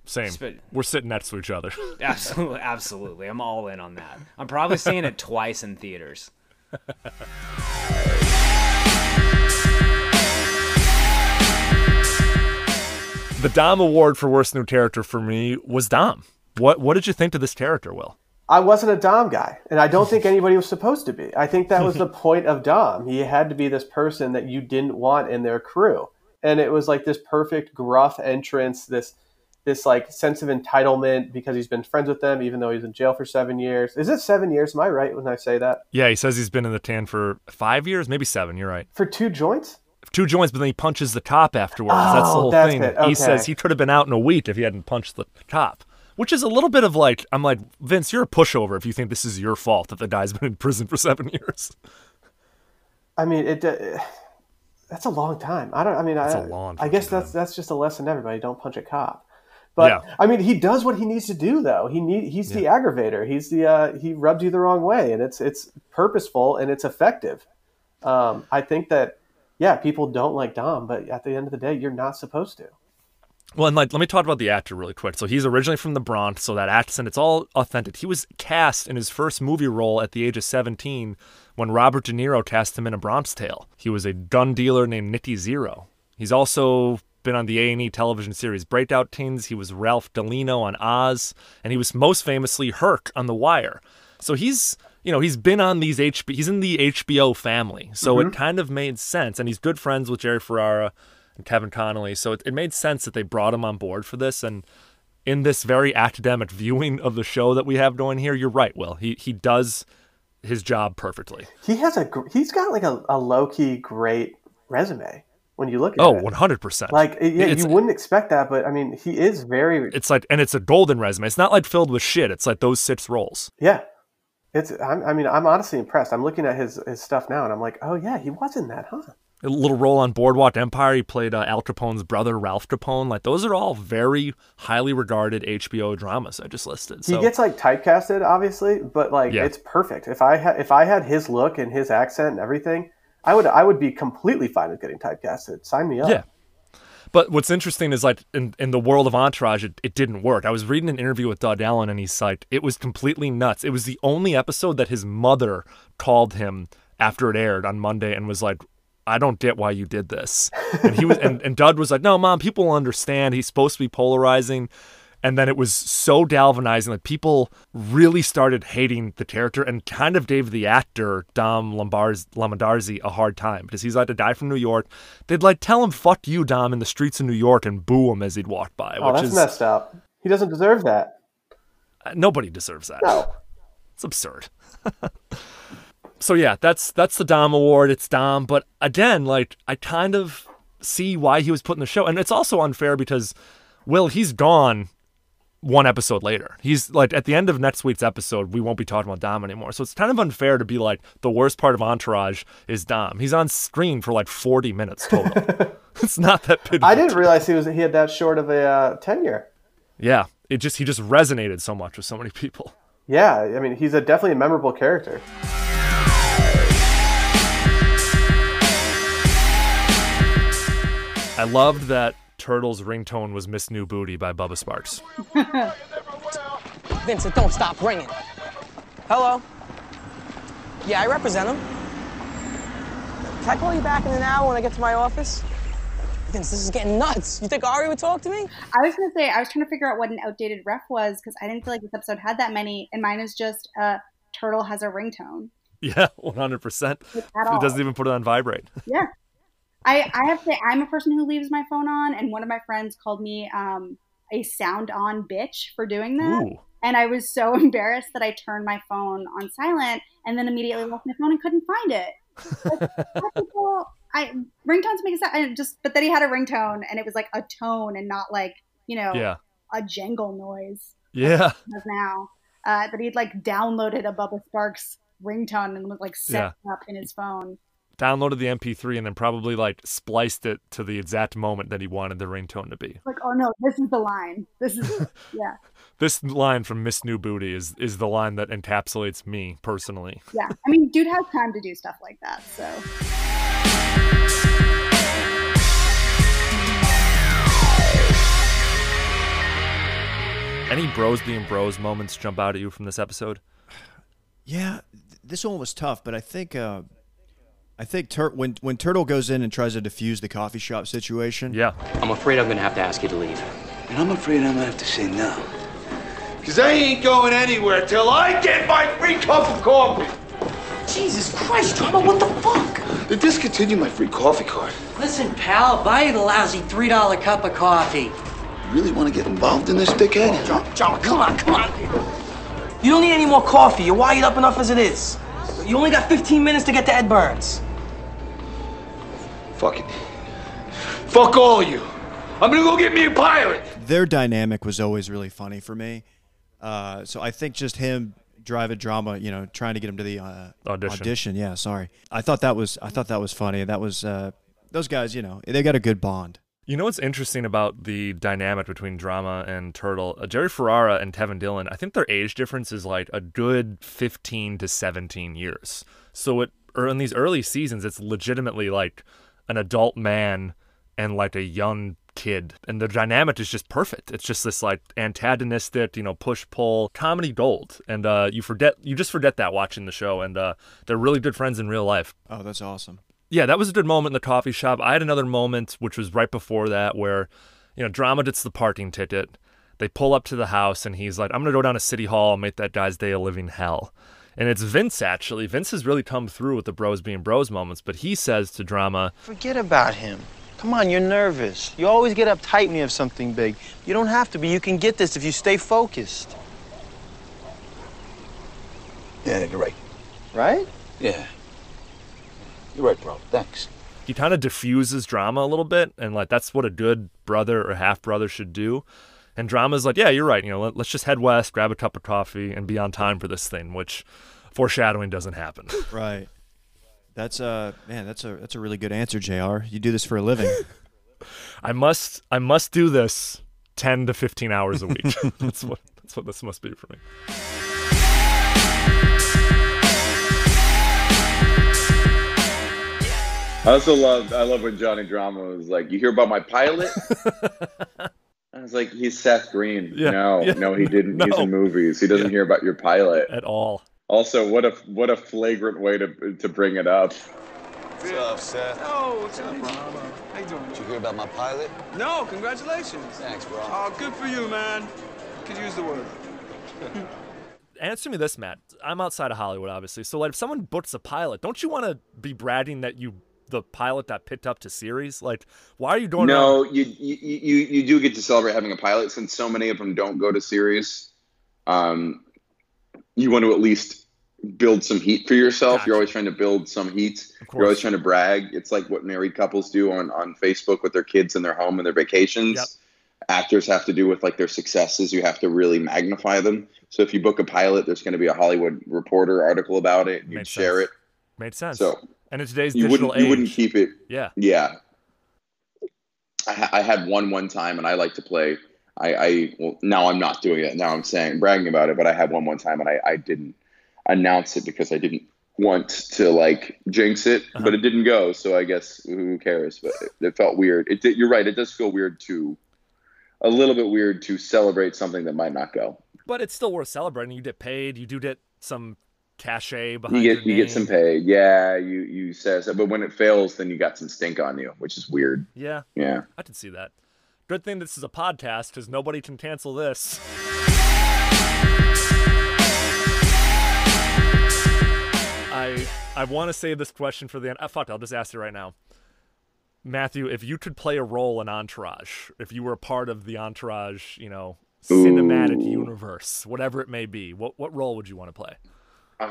S1: Same. We're sitting next to each other.
S3: Absolutely, absolutely. I'm all in on that. I'm probably seeing it twice in theaters.
S1: the Dom Award for Worst New Character for me was Dom. What What did you think of this character, Will?
S26: I wasn't a Dom guy, and I don't think anybody was supposed to be. I think that was the point of Dom. He had to be this person that you didn't want in their crew, and it was like this perfect gruff entrance, this this like sense of entitlement because he's been friends with them, even though he's in jail for seven years. Is it seven years? Am I right when I say that?
S1: Yeah, he says he's been in the tan for five years, maybe seven. You're right.
S26: For two joints?
S1: Two joints, but then he punches the cop afterwards. that's the
S26: Oh,
S1: whole
S26: that's
S1: thing.
S26: it.
S1: He says he could have been out in a week if he hadn't punched the cop. Which is a little bit of like, I'm like, Vince, you're a pushover if you think this is your fault that the guy's been in prison for seven years.
S26: I mean, it. Uh, that's a long time. I don't. I mean,
S1: That's
S26: I,
S1: a long
S26: I guess that's that's just a lesson to everybody. Don't punch a cop. But
S1: Yeah.
S26: I mean, he does what he needs to do, though. He need he's the aggravator. He's the uh, he rubbed you the wrong way, and it's it's purposeful and it's effective. Um, I think that yeah, people don't like Dom, but at the end of the day, you're not supposed to.
S1: Well, and like, let me talk about the actor really quick. So he's originally from the Bronx, so that accent, it's all authentic. He was cast in his first movie role at the age of 17 when Robert De Niro cast him in A Bronx Tale. He was a gun dealer named Nicky Zero. He's also been on the A&E television series Breakout Kings. He was Ralph Galino on Oz, and he was most famously Herc on The Wire. So he's, you know, he's been on these HBO, he's in the HBO family. So
S26: Mhm.
S1: it kind of made sense, and he's good friends with Jerry Ferrara and Kevin Connolly. So it, it made sense that they brought him on board for this. And in this very academic viewing of the show that we have going here, you're right, Will. He he does his job perfectly.
S26: He has a he's got like a, a low key great resume when you look at
S1: Oh,
S26: it.
S1: 100%.
S26: Like yeah,
S1: It's-
S26: you wouldn't expect that, but I mean, he is very
S1: It's like, and it's a golden resume. It's not like filled with shit. It's like those six roles.
S26: Yeah, it's. I'm, I mean, I'm honestly impressed. I'm looking at his his stuff now, and I'm like, oh yeah, he was in that, huh?
S1: A little role on Boardwalk Empire. He played uh, Al Capone's brother, Ralph Capone. Like those are all very highly regarded HBO dramas I just listed. So
S26: He gets like typecasted, obviously, but like
S1: Yeah.
S26: it's perfect. If I had if I had his look and his accent and everything, I would I would be completely fine with getting typecasted. Sign me up.
S1: Yeah. But what's interesting is like in, in the world of Entourage, it, it didn't work. I was reading an interview with Doug Ellin and he's like, it was completely nuts. It was the only episode that his mother called him after it aired on Monday and was like, I don't get why you did this. And he was and, and Doug was like, No, mom, people understand. He's supposed to be polarizing. And then it was so galvanizing that people really started hating the character and kind of gave the actor Dom Lombarz- Lomandarzi a hard time because he's like a guy from New York. They'd like tell him "fuck you, Dom" in the streets of New York and boo him as he'd walk by,
S26: Oh,
S1: which
S26: that's
S1: is
S26: messed up. He doesn't deserve that.
S1: uh, nobody deserves that.
S26: No.
S1: It's absurd. so yeah, that's that's the Dom Award. It's Dom, but again, like I kind of see why he was put in the show, and it's also unfair because Will he's gone one episode later. He's like at the end of next week's episode, we won't be talking about Dom anymore. So it's kind of unfair to be like the worst part of Entourage is Dom. He's on screen for like 40 minutes total. it's not that big.
S26: I didn't realize he was he had that short of a uh, tenure.
S1: Yeah, it just he just resonated so much with so many people.
S26: Yeah, I mean, he's a definitely a memorable character.
S1: I loved that Turtle's ringtone was Miss New Booty by Bubba Sparxxx.
S16: Vincent, don't stop ringing. Hello? Yeah, I represent him. Can I call you back in an hour when I get to my office? Vince, this is getting nuts. You think Ari would talk to me?
S27: I was gonna say I was trying to figure out what an outdated ref was because I didn't feel like this episode had that many, and mine is just uh, turtle has a ringtone.
S1: Yeah, 100%. It doesn't even put it on vibrate.
S27: Yeah, I I have to say I'm a person who leaves my phone on, and one of my friends called me um, a sound on bitch for doing that.
S1: Ooh.
S27: And I was so embarrassed that I turned my phone on silent. and then immediately lost my phone and couldn't find it. Like, people, I ringtones make sense. I just, but then he had a ringtone and it was like a tone and not like you know
S1: Yeah.
S27: a jangle noise.
S1: Yeah.
S27: Now, uh, but he'd like downloaded a Bubba Sparxxx ringtone and was like set up in his phone.
S1: Downloaded the MP3 and then probably like spliced it to the exact moment that he wanted the ringtone to be.
S27: Like, oh no, this is the line. This is yeah,
S1: This line from Miss New Booty is is the line that encapsulates me personally.
S27: yeah. I mean, dude has time to do stuff like that. So
S1: Any bros being bros moments jump out at you from this episode?
S28: Yeah, this one was tough, but I think uh, I think Tur- when when Turtle goes in and tries to defuse the coffee shop situation.
S1: Yeah,
S21: I'm afraid I'm gonna have to ask you to leave.
S9: And I'm afraid I'm gonna have to say no. Because I ain't going anywhere till I get my free cup of coffee.
S21: Jesus Christ, Drama, what the fuck?
S9: They discontinued my free coffee card.
S21: Listen, pal, buy the lousy $3 cup of coffee.
S9: You really want to get involved in this, dickhead?
S21: John, John, come on, come on. You don't need any more coffee. You're wired up enough as it is. You only got 15 minutes to get to Ed Burns.
S9: Fuck it. Fuck all of you. I'm gonna go get me a pilot.
S28: Their dynamic was always really funny for me. Uh, so I think just him driving drama, you know, trying to get him to the uh,
S1: Audition.
S28: Yeah, sorry. I thought that was I thought that was funny. That was uh, those guys. You know, they got a good bond.
S1: You know what's interesting about the dynamic between Drama and Turtle? Uh, Jerry Ferrara and Kevin Dillon, I think their age difference is like a good 15 to 17 years. So it or in these early seasons, it's legitimately like an adult man and like a young kid. And the dynamic is just perfect. It's just this like antagonistic, you know, push pull comedy gold. And uh, you forget you just forget that watching the show. And uh, they're really good friends in real life.
S28: Oh, that's awesome.
S1: Yeah, that was a good moment in the coffee shop. I had another moment, which was right before that, where, you know, Drama gets the parking ticket. They pull up to the house, and he's like, I'm going to go down to City Hall and make that guy's day a living hell. And it's Vince, actually. Vince has really come through with the bros being bros moments, but he says to Drama,
S8: Forget about him. Come on, you're nervous. You always get uptight when you have something big. You don't have to be. You can get this if you stay focused.
S9: Yeah, you're right.
S8: Right?
S9: Yeah. You're right, bro. Thanks.
S1: he kind of diffuses Drama a little bit, and like that's what a good brother or half brother should do. And Drama's like, yeah, you're right. You know, let, let's just head west, grab a cup of coffee, and be on time for this thing, which foreshadowing doesn't happen.
S28: Right. That's a man, that's a that's a really good answer, Jr. You do this for a living.
S1: I must I must do this 10 to 15 hours a week. that's what that's what this must be for me.
S12: I also love I love when Johnny Drama was like, "You hear about my pilot?" I was like, "He's Seth Green."
S1: Yeah,
S12: no,
S1: yeah.
S12: no, he didn't. He's in movies. He doesn't hear about your pilot
S1: at all.
S12: Also, what a what a flagrant way to to bring it up.
S9: What's up, Seth?
S8: Oh, what's up, bro? How you doing?
S9: Did you hear about my pilot?
S8: No, congratulations.
S9: Thanks, bro.
S8: Oh, good for you, man. Could use the word.
S1: Answer me this, Matt. I'm outside of Hollywood, obviously. So, like, if someone books a pilot, don't you want to be bragging that you the pilot that picked up to series? Like, why are you going?
S12: no, you, you you you do get to celebrate having a pilot since so many of them don't go to series. Um, you want to at least build some heat for yourself. You're always trying to build some heat. You're always trying to brag. It's like what married couples do on on Facebook with their kids in their home and their vacations. Actors have to do with like their successes. You have to really magnify them. So if you book a pilot, there's going to be a Hollywood Reporter article about it. You share
S1: sense.
S12: it.
S1: Made sense.
S12: So
S1: and in today's
S12: you
S1: digital
S12: wouldn't you wouldn't keep it.
S1: Yeah.
S12: Yeah. I, I had one one time, and I like to play. I, I well now I'm not doing it. Now I'm saying bragging about it, but I had one one time, and I, I didn't announce it because I didn't want to like jinx it,
S1: Uh-huh.
S12: but it didn't go. So I guess who cares? But it, it felt weird. It did, you're right. It does feel weird to a little bit weird to celebrate something that might not go.
S1: But it's still worth celebrating. You get paid. You do get some cachet
S12: You get
S1: your
S12: you
S1: name.
S12: get some pay. Yeah, you you say so, but when it fails, then you got some stink on you, which is weird.
S1: Yeah.
S12: Yeah.
S1: I can see that. Good thing this is a podcast because nobody can cancel this. I I want to save this question for the end. Uh, fuck, I'll just ask you right now. Matthew, if you could play a role in Entourage, if you were a part of the Entourage, you know, cinematic
S12: Ooh.
S1: universe, whatever it may be, what what role would you want to play?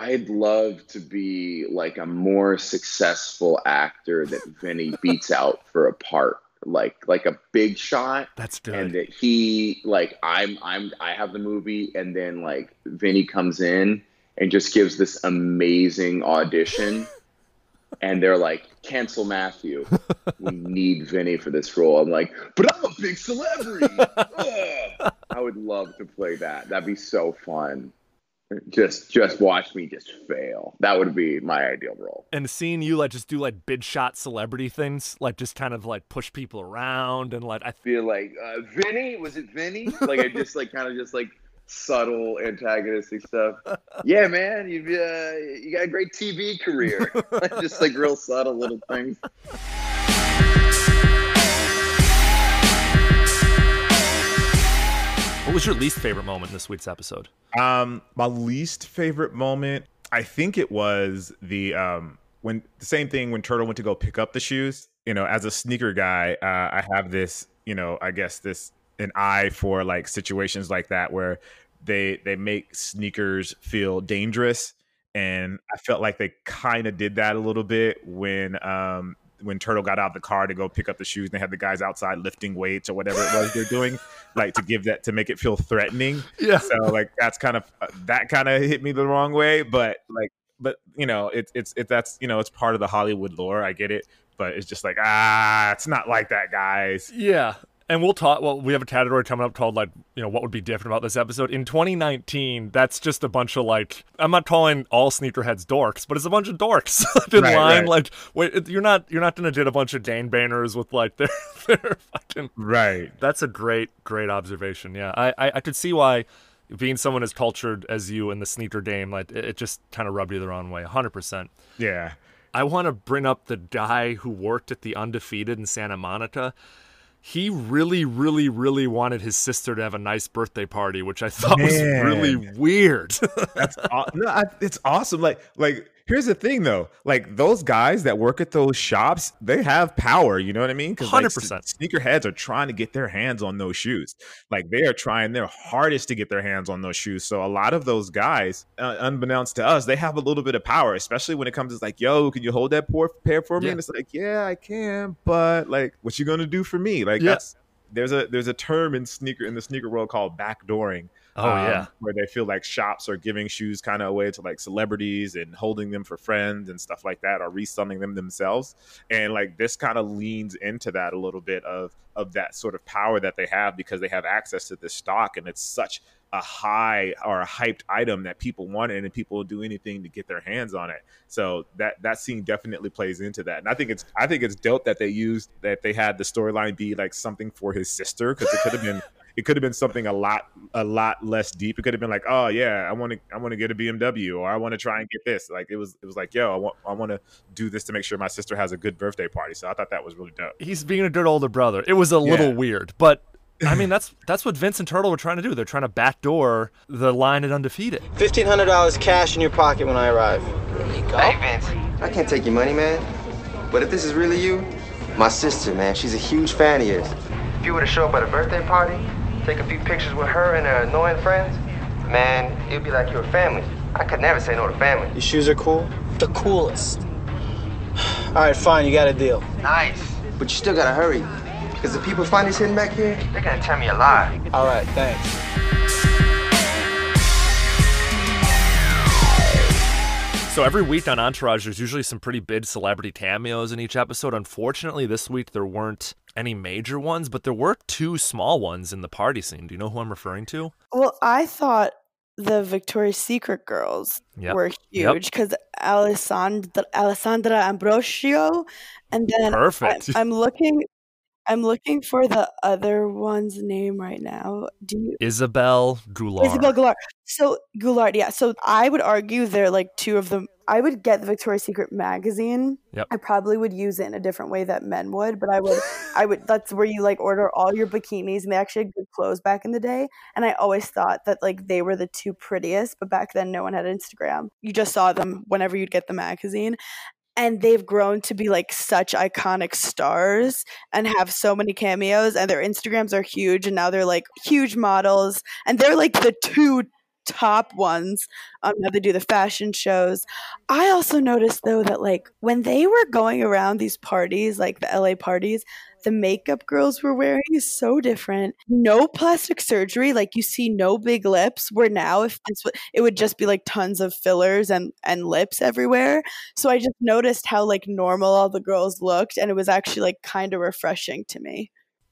S29: I'd love to be like a more successful actor that Vinny beats out for a part, like like a big shot.
S1: That's good.
S29: And that he like I'm I'm I have the movie, and then like Vinny comes in and just gives this amazing audition. and they're like, cancel Matthew. We need Vinny for this role. I'm like, but I'm a big celebrity. I would love to play that. That'd be so fun. Just just watch me just fail. That would be my ideal role.
S1: And seeing you like just do like big shot celebrity things, like just kind of like push people around and like I
S29: Feel like uh, Vinny? Was it Vinny? Like I just like kind of just like subtle antagonistic stuff. Yeah, man, you uh, you got a great TV career. just like real subtle little things.
S1: What was your least favorite moment in this week's episode?
S30: Um, my least favorite moment, I think it was the um when the same thing when Turtle went to go pick up the shoes. You know, as a sneaker guy, uh, I have this, you know, I guess this an eye for like situations like that where they they make sneakers feel dangerous and I felt like they kind of did that a little bit when um when Turtle got out of the car to go pick up the shoes and they had the guys outside lifting weights or whatever it was they're doing, like to give that to make it feel threatening.
S1: Yeah.
S30: So like that's kind of uh, that kind of hit me the wrong way, but like but you know it's it's it that's you know it's part of the Hollywood lore. I get it, but it's just like ah, it's not like that, guys.
S1: Yeah. And we'll talk. Well, we have a category coming up called like, you know, what would be different about this episode in 2019. That's just a bunch of like, I'm not calling all sneakerheads dorks, but it's a bunch of dorks in
S30: Right,
S1: line.
S30: right.
S1: Like, wait, you're not you're not gonna get a bunch of Dane banners with like their their fucking
S30: right.
S1: That's a great great observation. Yeah, I I, I could see why being someone as cultured as you and the sneaker game, like it, it just kind of rubbed you the wrong way. 100. percent
S30: Yeah.
S1: I want to bring up the guy who worked at the Undefeated in Santa Monica. He really, really, really wanted his sister to have a nice birthday party, which I thought was really weird.
S30: That's aw- no, I, it's awesome. Like like here's the thing though, like those guys that work at those shops, they have power. You know what I mean? Because
S1: 100%.
S30: sneakerheads are trying to get their hands on those shoes. Like they are trying their hardest to get their hands on those shoes. So a lot of those guys, uh, unbeknownst to us, they have a little bit of power, especially when it comes to like, yo, can you hold that poor pair for me?
S1: Yeah.
S30: And it's like, yeah, I can, but like, what you gonna do for me? Like
S1: Yeah.
S30: that's there's a there's a term in sneaker in the sneaker world called backdooring.
S1: Oh, yeah.
S30: Um, where they feel like shops are giving shoes kind of away to like celebrities and holding them for friends and stuff like that, or reselling them themselves. And like this kind of leans into that a little bit of of that sort of power that they have because they have access to this stock, and it's such a high or a hyped item that people want it and people will do anything to get their hands on it. So that that scene definitely plays into that. And I think it's I think it's dope that they used that they had the storyline be like something for his sister because it could have been it could have been something a lot a lot less deep. It could have been like, oh yeah, I want to I want to get a BMW or I want to try and get this. Like it was it was like, yo, I want I want to do this to make sure my sister has a good birthday party. So I thought that was really dope.
S1: He's being a good older brother. It was a little weird, but I mean that's that's what Vince and Turtle were trying to do. They're trying to backdoor the line at undefeated.
S8: Fifteen hundred dollars cash in your pocket when I arrive.
S31: There Hey Vince, I can't take your money, man. But if this is really you, my sister, man, she's a huge fan of yours. If you were to show up at a birthday party, take a few pictures with her and her annoying friends, man, it'd be like you were family. I could never say no to family.
S8: Your shoes are cool. The coolest. All right, fine. You got a deal.
S31: Nice. But you still gotta hurry. Because if people find us hidden back here, they're gonna tell me a lie.
S8: All right, thanks.
S1: So every week on Entourage, there's usually some pretty big celebrity cameos in each episode. Unfortunately, this week there weren't any major ones, but there were two small ones in the party scene. Do you know who I'm referring to?
S32: Well, I thought the Victoria's Secret girls
S1: Yep.
S32: were huge because Alessandra, Alessandra Ambrosio, and then
S1: Perfect.
S32: I, am looking, I'm looking for the other one's name right now. Do you?
S1: Isabel Goulart.
S32: Isabel Goulart. So Goulart, yeah. So I would argue they're like two of them. I would get the Victoria's Secret magazine.
S1: Yep.
S32: I probably would use it in a different way that men would, but I would, I would. That's where you like order all your bikinis, and they actually had good clothes back in the day. And I always thought that like they were the two prettiest, but back then no one had Instagram. You just saw them whenever you'd get the magazine. And they've grown to be like such iconic stars and have so many cameos, and their Instagrams are huge, and now they're like huge models, and they're like the two top ones. Um, now they do the fashion shows. I also noticed though that like when they were going around these parties, like the LA parties, the makeup girls were wearing is so different. No plastic surgery, like you see no big lips. Where now, if this it would just be like tons of fillers and and lips everywhere. So I just noticed how like normal all the girls looked, and it was actually like kind of refreshing to me.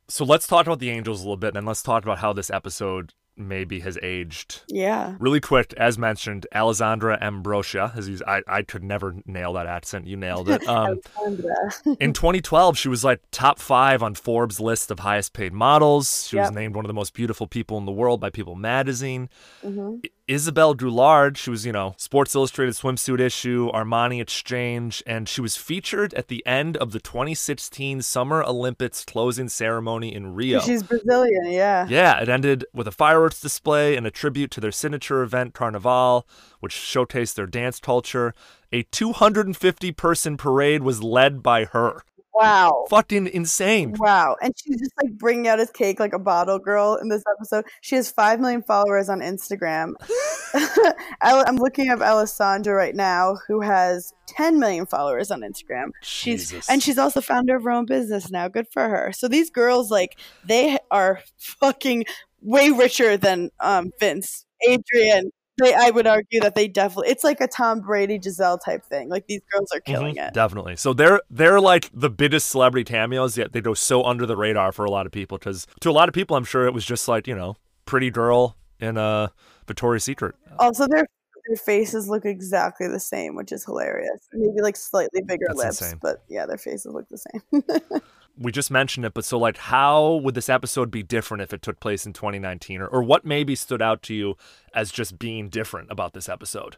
S1: So let's talk about the Angels a little bit, and then let's talk about how this episode maybe has aged.
S32: Yeah.
S1: Really quick, as mentioned, Alessandra Ambrosio. As he's, I, I could never nail that accent. You nailed it. Um, in 2012, she was like top five on Forbes' list of highest paid models. She was named one of the most beautiful people in the world by People magazine.
S32: Mhm.
S1: Isabel Goulart, she was, you know, Sports Illustrated swimsuit issue, Armani Exchange, and she was featured at the end of the 2016 Summer Olympics closing ceremony in Rio.
S32: She's Brazilian, yeah.
S1: Yeah, it ended with a fireworks display and a tribute to their signature event, Carnival, which showcased their dance culture. A 250 person parade was led by her.
S32: Wow.
S1: Fucking insane.
S32: Wow. And she's just like bringing out his cake like a bottle girl in this episode. She has 5 million followers on Instagram. I'm looking up Alessandra right now, who has 10 million followers on Instagram. She's
S1: Jesus.
S32: and she's also founder of her own business now. Good for her. So these girls, like, they are fucking way richer than um, Vince, Adrian. They, I would argue that they definitely. It's like a Tom Brady, Gisele type thing. Like these girls are killing
S1: Mhm,
S32: it.
S1: Definitely. So they're they're like the biggest celebrity cameos, yet they go so under the radar for a lot of people. Because to a lot of people, I'm sure it was just like you know, pretty girl in a Victoria's Secret.
S32: Also, their their faces look exactly the same, which is hilarious. Maybe like slightly bigger
S1: That's
S32: lips,
S1: insane.
S32: but yeah, their faces look the same.
S1: we just mentioned it, but so like, how would this episode be different if it took place in 2019, or, or what maybe stood out to you as just being different about this episode?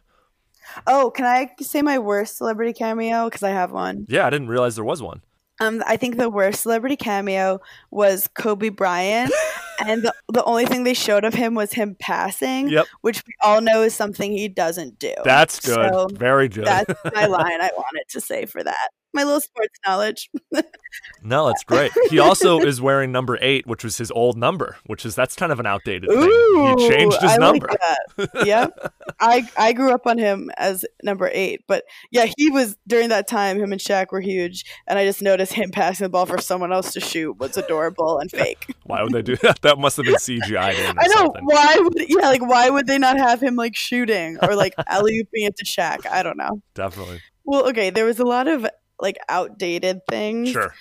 S32: oh, can I say my worst celebrity cameo? Because I have one.
S1: Yeah, I didn't realize there was one.
S32: Um, I think the worst celebrity cameo was Kobe Bryant, and the, the only thing they showed of him was him passing,
S1: Yep.
S32: which we all know is something he doesn't do.
S1: That's good.
S32: So
S1: Very good.
S32: That's my line I wanted to say for that. My little sports knowledge.
S1: No, that's great. He also is wearing number eight, which was his old number, which is that's kind of an outdated
S32: Ooh,
S1: thing. He changed his
S32: I
S1: number.
S32: Like that. yep. I I grew up on him as number eight, but yeah, he was during that time. Him and Shaq were huge, and I just noticed him passing the ball for someone else to shoot was adorable and fake.
S1: Why would they do that? That must have been CGI.
S32: I know
S1: something.
S32: why would yeah like why would they not have him like shooting or like alley ooping it to Shaq? I don't know.
S1: Definitely.
S32: Well, okay, there was a lot of like outdated things.
S1: Sure.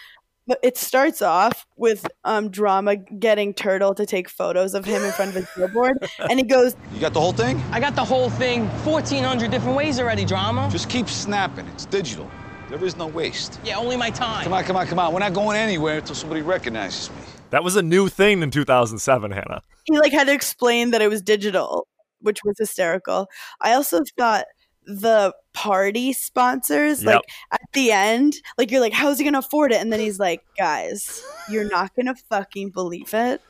S32: But it starts off with um, drama getting Turtle to take photos of him in front of his billboard, and he goes,
S15: You got the whole thing?
S21: I got the whole thing 1,400 different ways already, drama.
S15: Just keep snapping. It's digital. There is no waste.
S21: Yeah, only my time.
S15: Come on, come on, come on. We're not going anywhere until somebody recognizes me.
S1: That was a new thing in 2007, Hannah.
S32: he like had to explain that it was digital, which was hysterical. I also thought the party sponsors,
S1: Yep.
S32: like at the end, like you're like, how's he gonna afford it? And then he's like, guys, you're not gonna fucking believe it.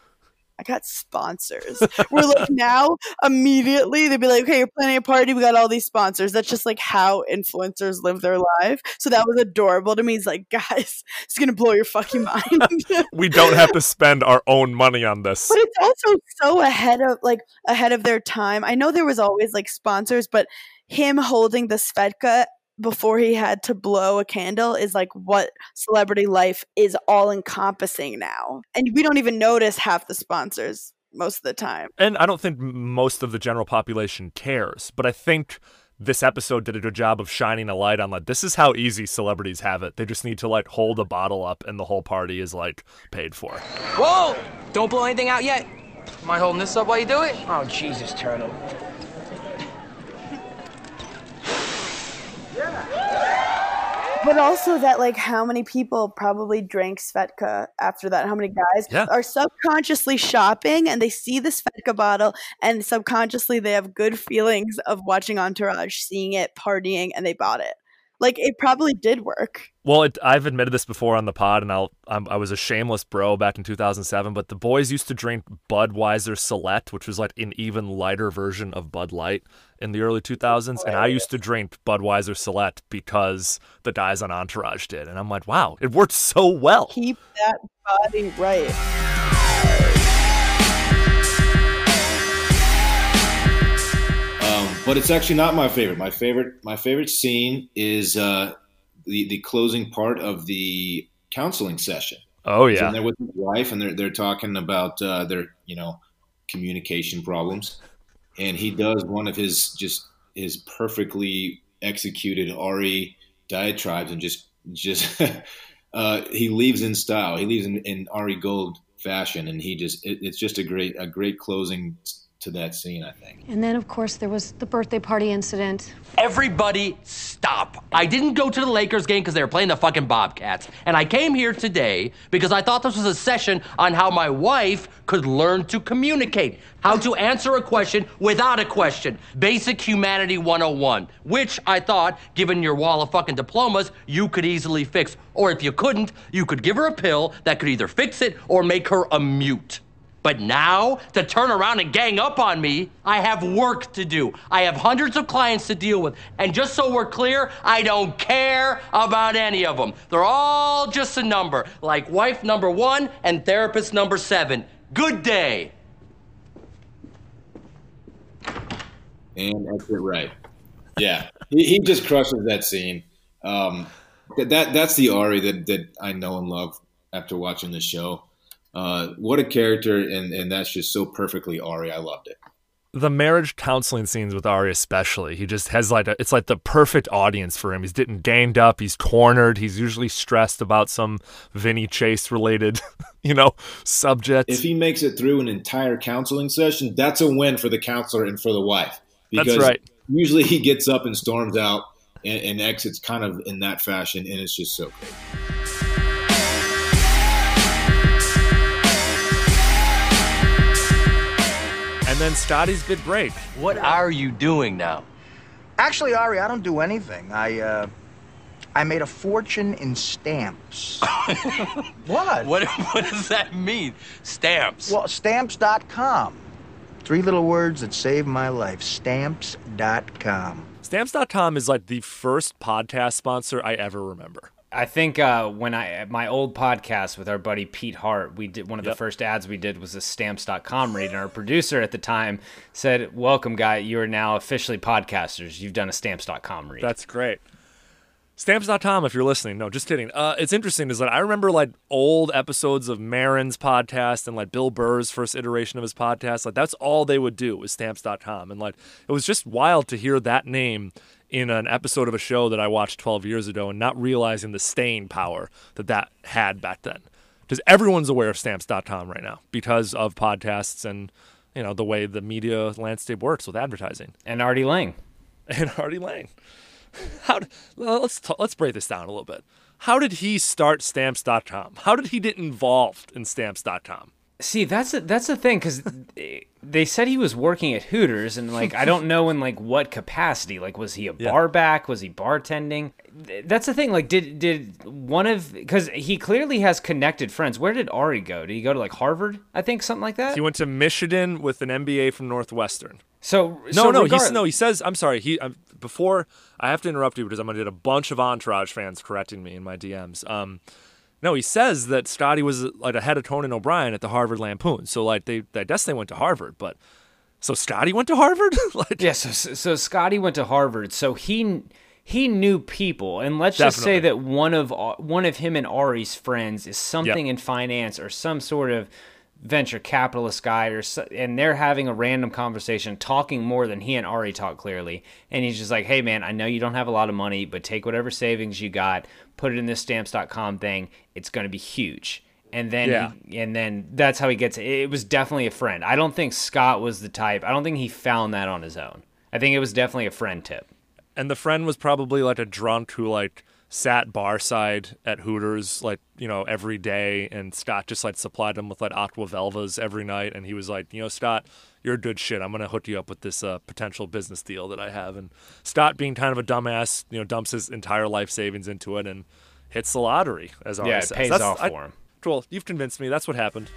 S32: I got sponsors. We're like now immediately they'd be like, okay, you're planning a party. We got all these sponsors. That's just like how influencers live their life. So that was adorable to me. He's like, guys, it's gonna blow your fucking mind.
S1: We don't have to spend our own money on this.
S32: But it's also so ahead of like ahead of their time. I know there was always like sponsors, but him holding the Svedka before he had to blow a candle is like what celebrity life is all encompassing now. And we don't even notice half the sponsors most of the time.
S1: And I don't think most of the general population cares, but I think this episode did a good job of shining a light on like this is how easy celebrities have it. They just need to like hold a bottle up and the whole party is like paid for.
S21: Whoa! Don't blow anything out yet. Am I holding this up while you do it? Oh, Jesus, Turtle.
S32: But also that like how many people probably drank Svedka after that? How many guys
S1: Yeah.
S32: are subconsciously shopping and they see the Svedka bottle and subconsciously they have good feelings of watching Entourage, seeing it, partying, and they bought it. Like it probably did work.
S1: Well, it, I've admitted this before on the pod, and I'll I'm, I was a shameless bro back in 2007. But the boys used to drink Budweiser Select, which was like an even lighter version of Bud Light in the early 2000s, and I used to drink Budweiser Select because the guys on Entourage did, and I'm like, wow, it worked so well.
S32: Keep that body right.
S33: But it's actually not my favorite. My favorite my favorite scene is uh, the the closing part of the counseling session.
S1: Oh yeah.
S33: in there with his wife, and they're they're talking about uh, their you know communication problems, and he does one of his just his perfectly executed Ari diatribes, and just just uh, he leaves in style. He leaves in, in Ari Gold fashion, and he just it, it's just a great a great closing to that scene. I think.
S34: And then, of course, there was the birthday party incident.
S6: Everybody stop. I didn't go to the Lakers game because they were playing the fucking Bobcats. And I came here today because I thought this was a session on how my wife could learn to communicate, how to answer a question without a question. Basic Humanity 101, which I thought, given your wall of fucking diplomas, you could easily fix. Or if you couldn't, you could give her a pill that could either fix it or make her a mute. But now, to turn around and gang up on me, I have work to do. I have hundreds of clients to deal with. And just so we're clear, I don't care about any of them. They're all just a number, like wife number one and therapist number seven. Good day.
S33: And that's it, right? Yeah, he, he just crushes that scene. Um, that, that that's the Ari that that I know and love after watching the show. Uh, what a character, and and that's just so perfectly Ari. I loved it.
S1: the marriage counseling scenes with Ari especially, he just has like a, it's like the perfect audience for him. He's getting ganged up, he's cornered, he's usually stressed about some Vinny Chase related, you know, subject.
S33: If he makes it through an entire counseling session, that's a win for the counselor and for the wife.
S1: That's
S33: Because
S1: right.
S33: Usually he gets up and storms out and, and exits kind of in that fashion, and it's just so great.
S1: Then Scotty's big break.
S6: What are you doing now?
S35: Actually, Ari, I don't do anything. I, uh, I made a fortune in stamps. what?
S6: What, what does that mean? Stamps.
S35: Well, stamps.com. Three little words that saved my life. Stamps.com.
S1: Stamps.com is like the first podcast sponsor I ever remember.
S3: I think uh, when I my old podcast with our buddy Pete Hart, we did one of the first ads we did was a stamps.com read, and our producer at the time said, "Welcome, guy. You are now officially podcasters. You've done a stamps.com read."
S1: That's great. Stamps.com, if you're listening. No, just kidding. Uh, it's interesting is that I remember like old episodes of Maron's podcast and like Bill Burr's first iteration of his podcast. Like that's all they would do was Stamps.com. And like it was just wild to hear that name in an episode of a show that I watched 12 years ago and not realizing the staying power that that had back then. Because everyone's aware of Stamps.com right now because of podcasts and, you know, the way the media landscape works with advertising.
S3: and Artie Lange.
S1: And Artie Lange. How let's t- let's break this down a little bit. How did he start stamps.com? How did he get involved in stamps.com?
S3: See, that's a, that's the thing because they said he was working at Hooters, and like I don't know in like what capacity. Like, was he a bar back? Was he bartending? That's the thing. Like, did did one of because he clearly has connected friends. Where did Ari go? Did he go to like Harvard? I think something like that.
S1: He went to Michigan with an MBA from Northwestern.
S3: So
S1: No,
S3: so
S1: no,
S3: regard-
S1: he's no. He says, "I'm sorry." He um, before I have to interrupt you because I'm gonna get a bunch of Entourage fans correcting me in my DMs. Um, no, he says that Scotty was like ahead of Conan O'Brien at the Harvard Lampoon. So like they, I guess they went to Harvard, but so Scotty went to Harvard. like,
S3: yeah, so so Scotty went to Harvard, so he he knew people, and let's just say that one of uh, one of him and Ari's friends is something in finance or some sort of venture capitalist guy, or and they're having a random conversation, talking more than he and Ari talk clearly, and he's just like, "Hey man, I know you don't have a lot of money, but take whatever savings you got, put it in this stamps.com thing. It's going to be huge." And then,
S1: Yeah.
S3: he, and then that's how he gets it. It was definitely a friend. I don't think Scott was the type. I don't think he found that on his own. I think it was definitely a friend tip.
S1: and the friend was probably like a drunk who like sat bar side at Hooters like you know every day, and Scott just like supplied him with like aqua velvas every night, and he was like, you know, Scott, you're a good shit. I'm gonna hook you up with this uh, potential business deal that I have, and Scott, being kind of a dumbass, you know, dumps his entire life savings into it and hits the lottery, as
S3: Yeah, it
S1: says.
S3: pays
S1: That's-
S3: off
S1: I-
S3: for him.
S1: Well, you've convinced me. That's what happened.